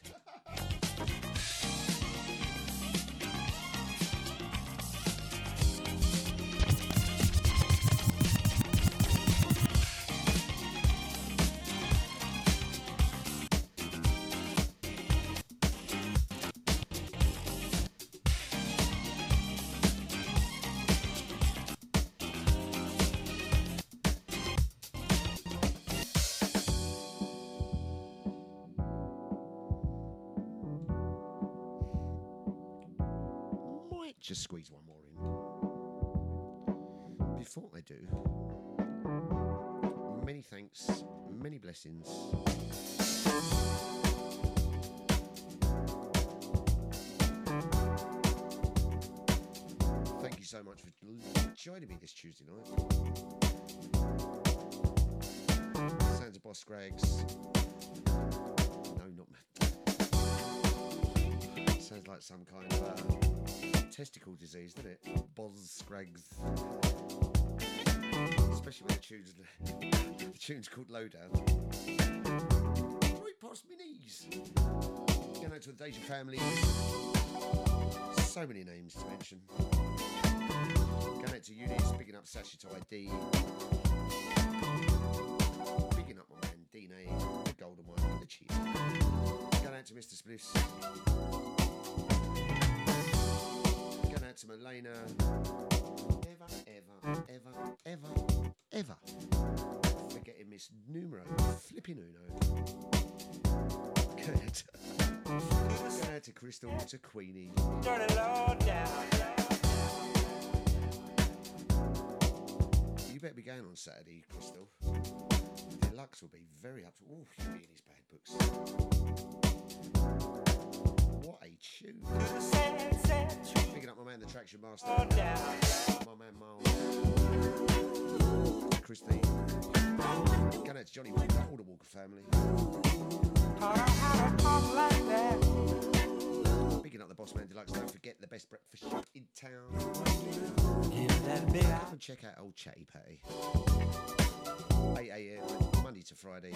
B: Joining me this Tuesday night. Sounds of Boz Scaggs. No, not. Me. Sounds like some kind of uh, testicle disease, doesn't it? Boz Scaggs. Especially when the tune's, the tune's called Lowdown. Right past my knees. Going out to the Deja family. So many names to mention. Going out to Eunice, picking up Sasha to ID. Picking up my man Dine, the golden one, the chief. Going out to Mr. Spliffs. Going out to Melena. Ever, ever, ever, ever, ever. Forgetting Miss Numero, flipping Uno. Going out to, going out to Crystal, to Queenie.
G: Turn it low down.
B: You better be going on Saturday, Crystal. Deluxe will be very up to. Oh, he'll be in his bad books. What a tune. Picking up my man, the traction master. My man, Miles. Christine. Going out to Johnny Walker, all the Walker family. Picking up the Boss Man Deluxe. Don't forget the best breakfast show in town. Come and check out old Chatty Patty. 8 a.m. Monday to Friday.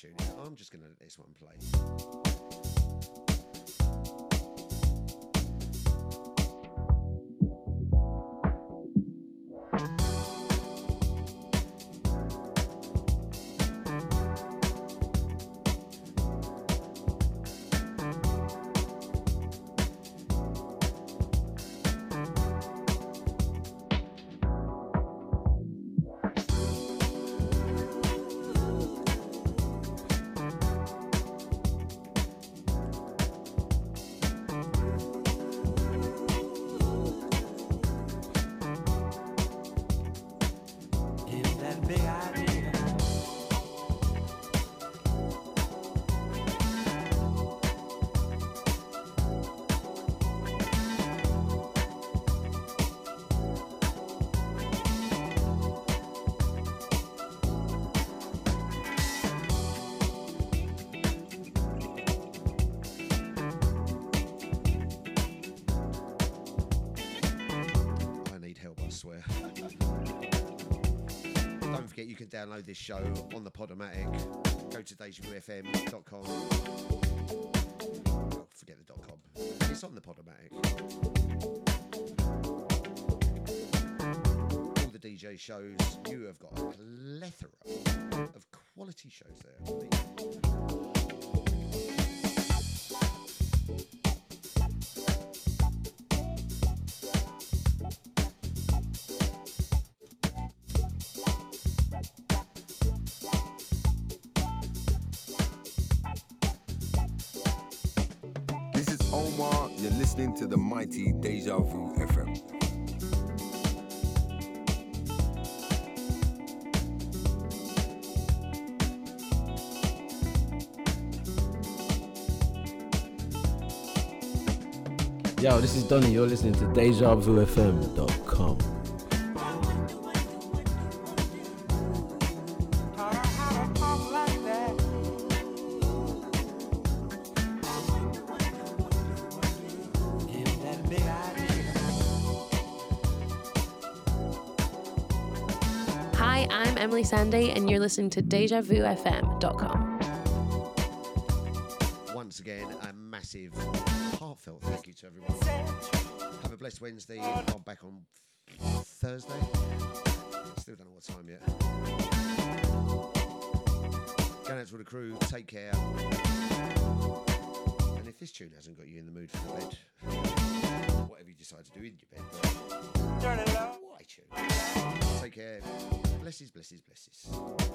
B: Tune. I'm just going to let this one play. You can download this show on the Podomatic. Go to DejaVuFM.com. Oh, forget the .com. It's on the Podomatic. All the DJ shows. You have got a plethora of quality shows there.
K: Omar. You're listening to the mighty Deja Vu FM.
L: Yo, this is Donny. You're listening to DejaVuFM.com.
M: listening to DejaVuFM.com.
B: Once again, a massive, heartfelt thank you to everyone. Have a blessed Wednesday. I'm back on Thursday. Still don't know what time yet. Going out to all the crew. Take care. And if this tune hasn't got you in the mood for the bed, whatever you decide to do in your bed, turn it up. Why tune? Take care. Blesses, blesses, blesses.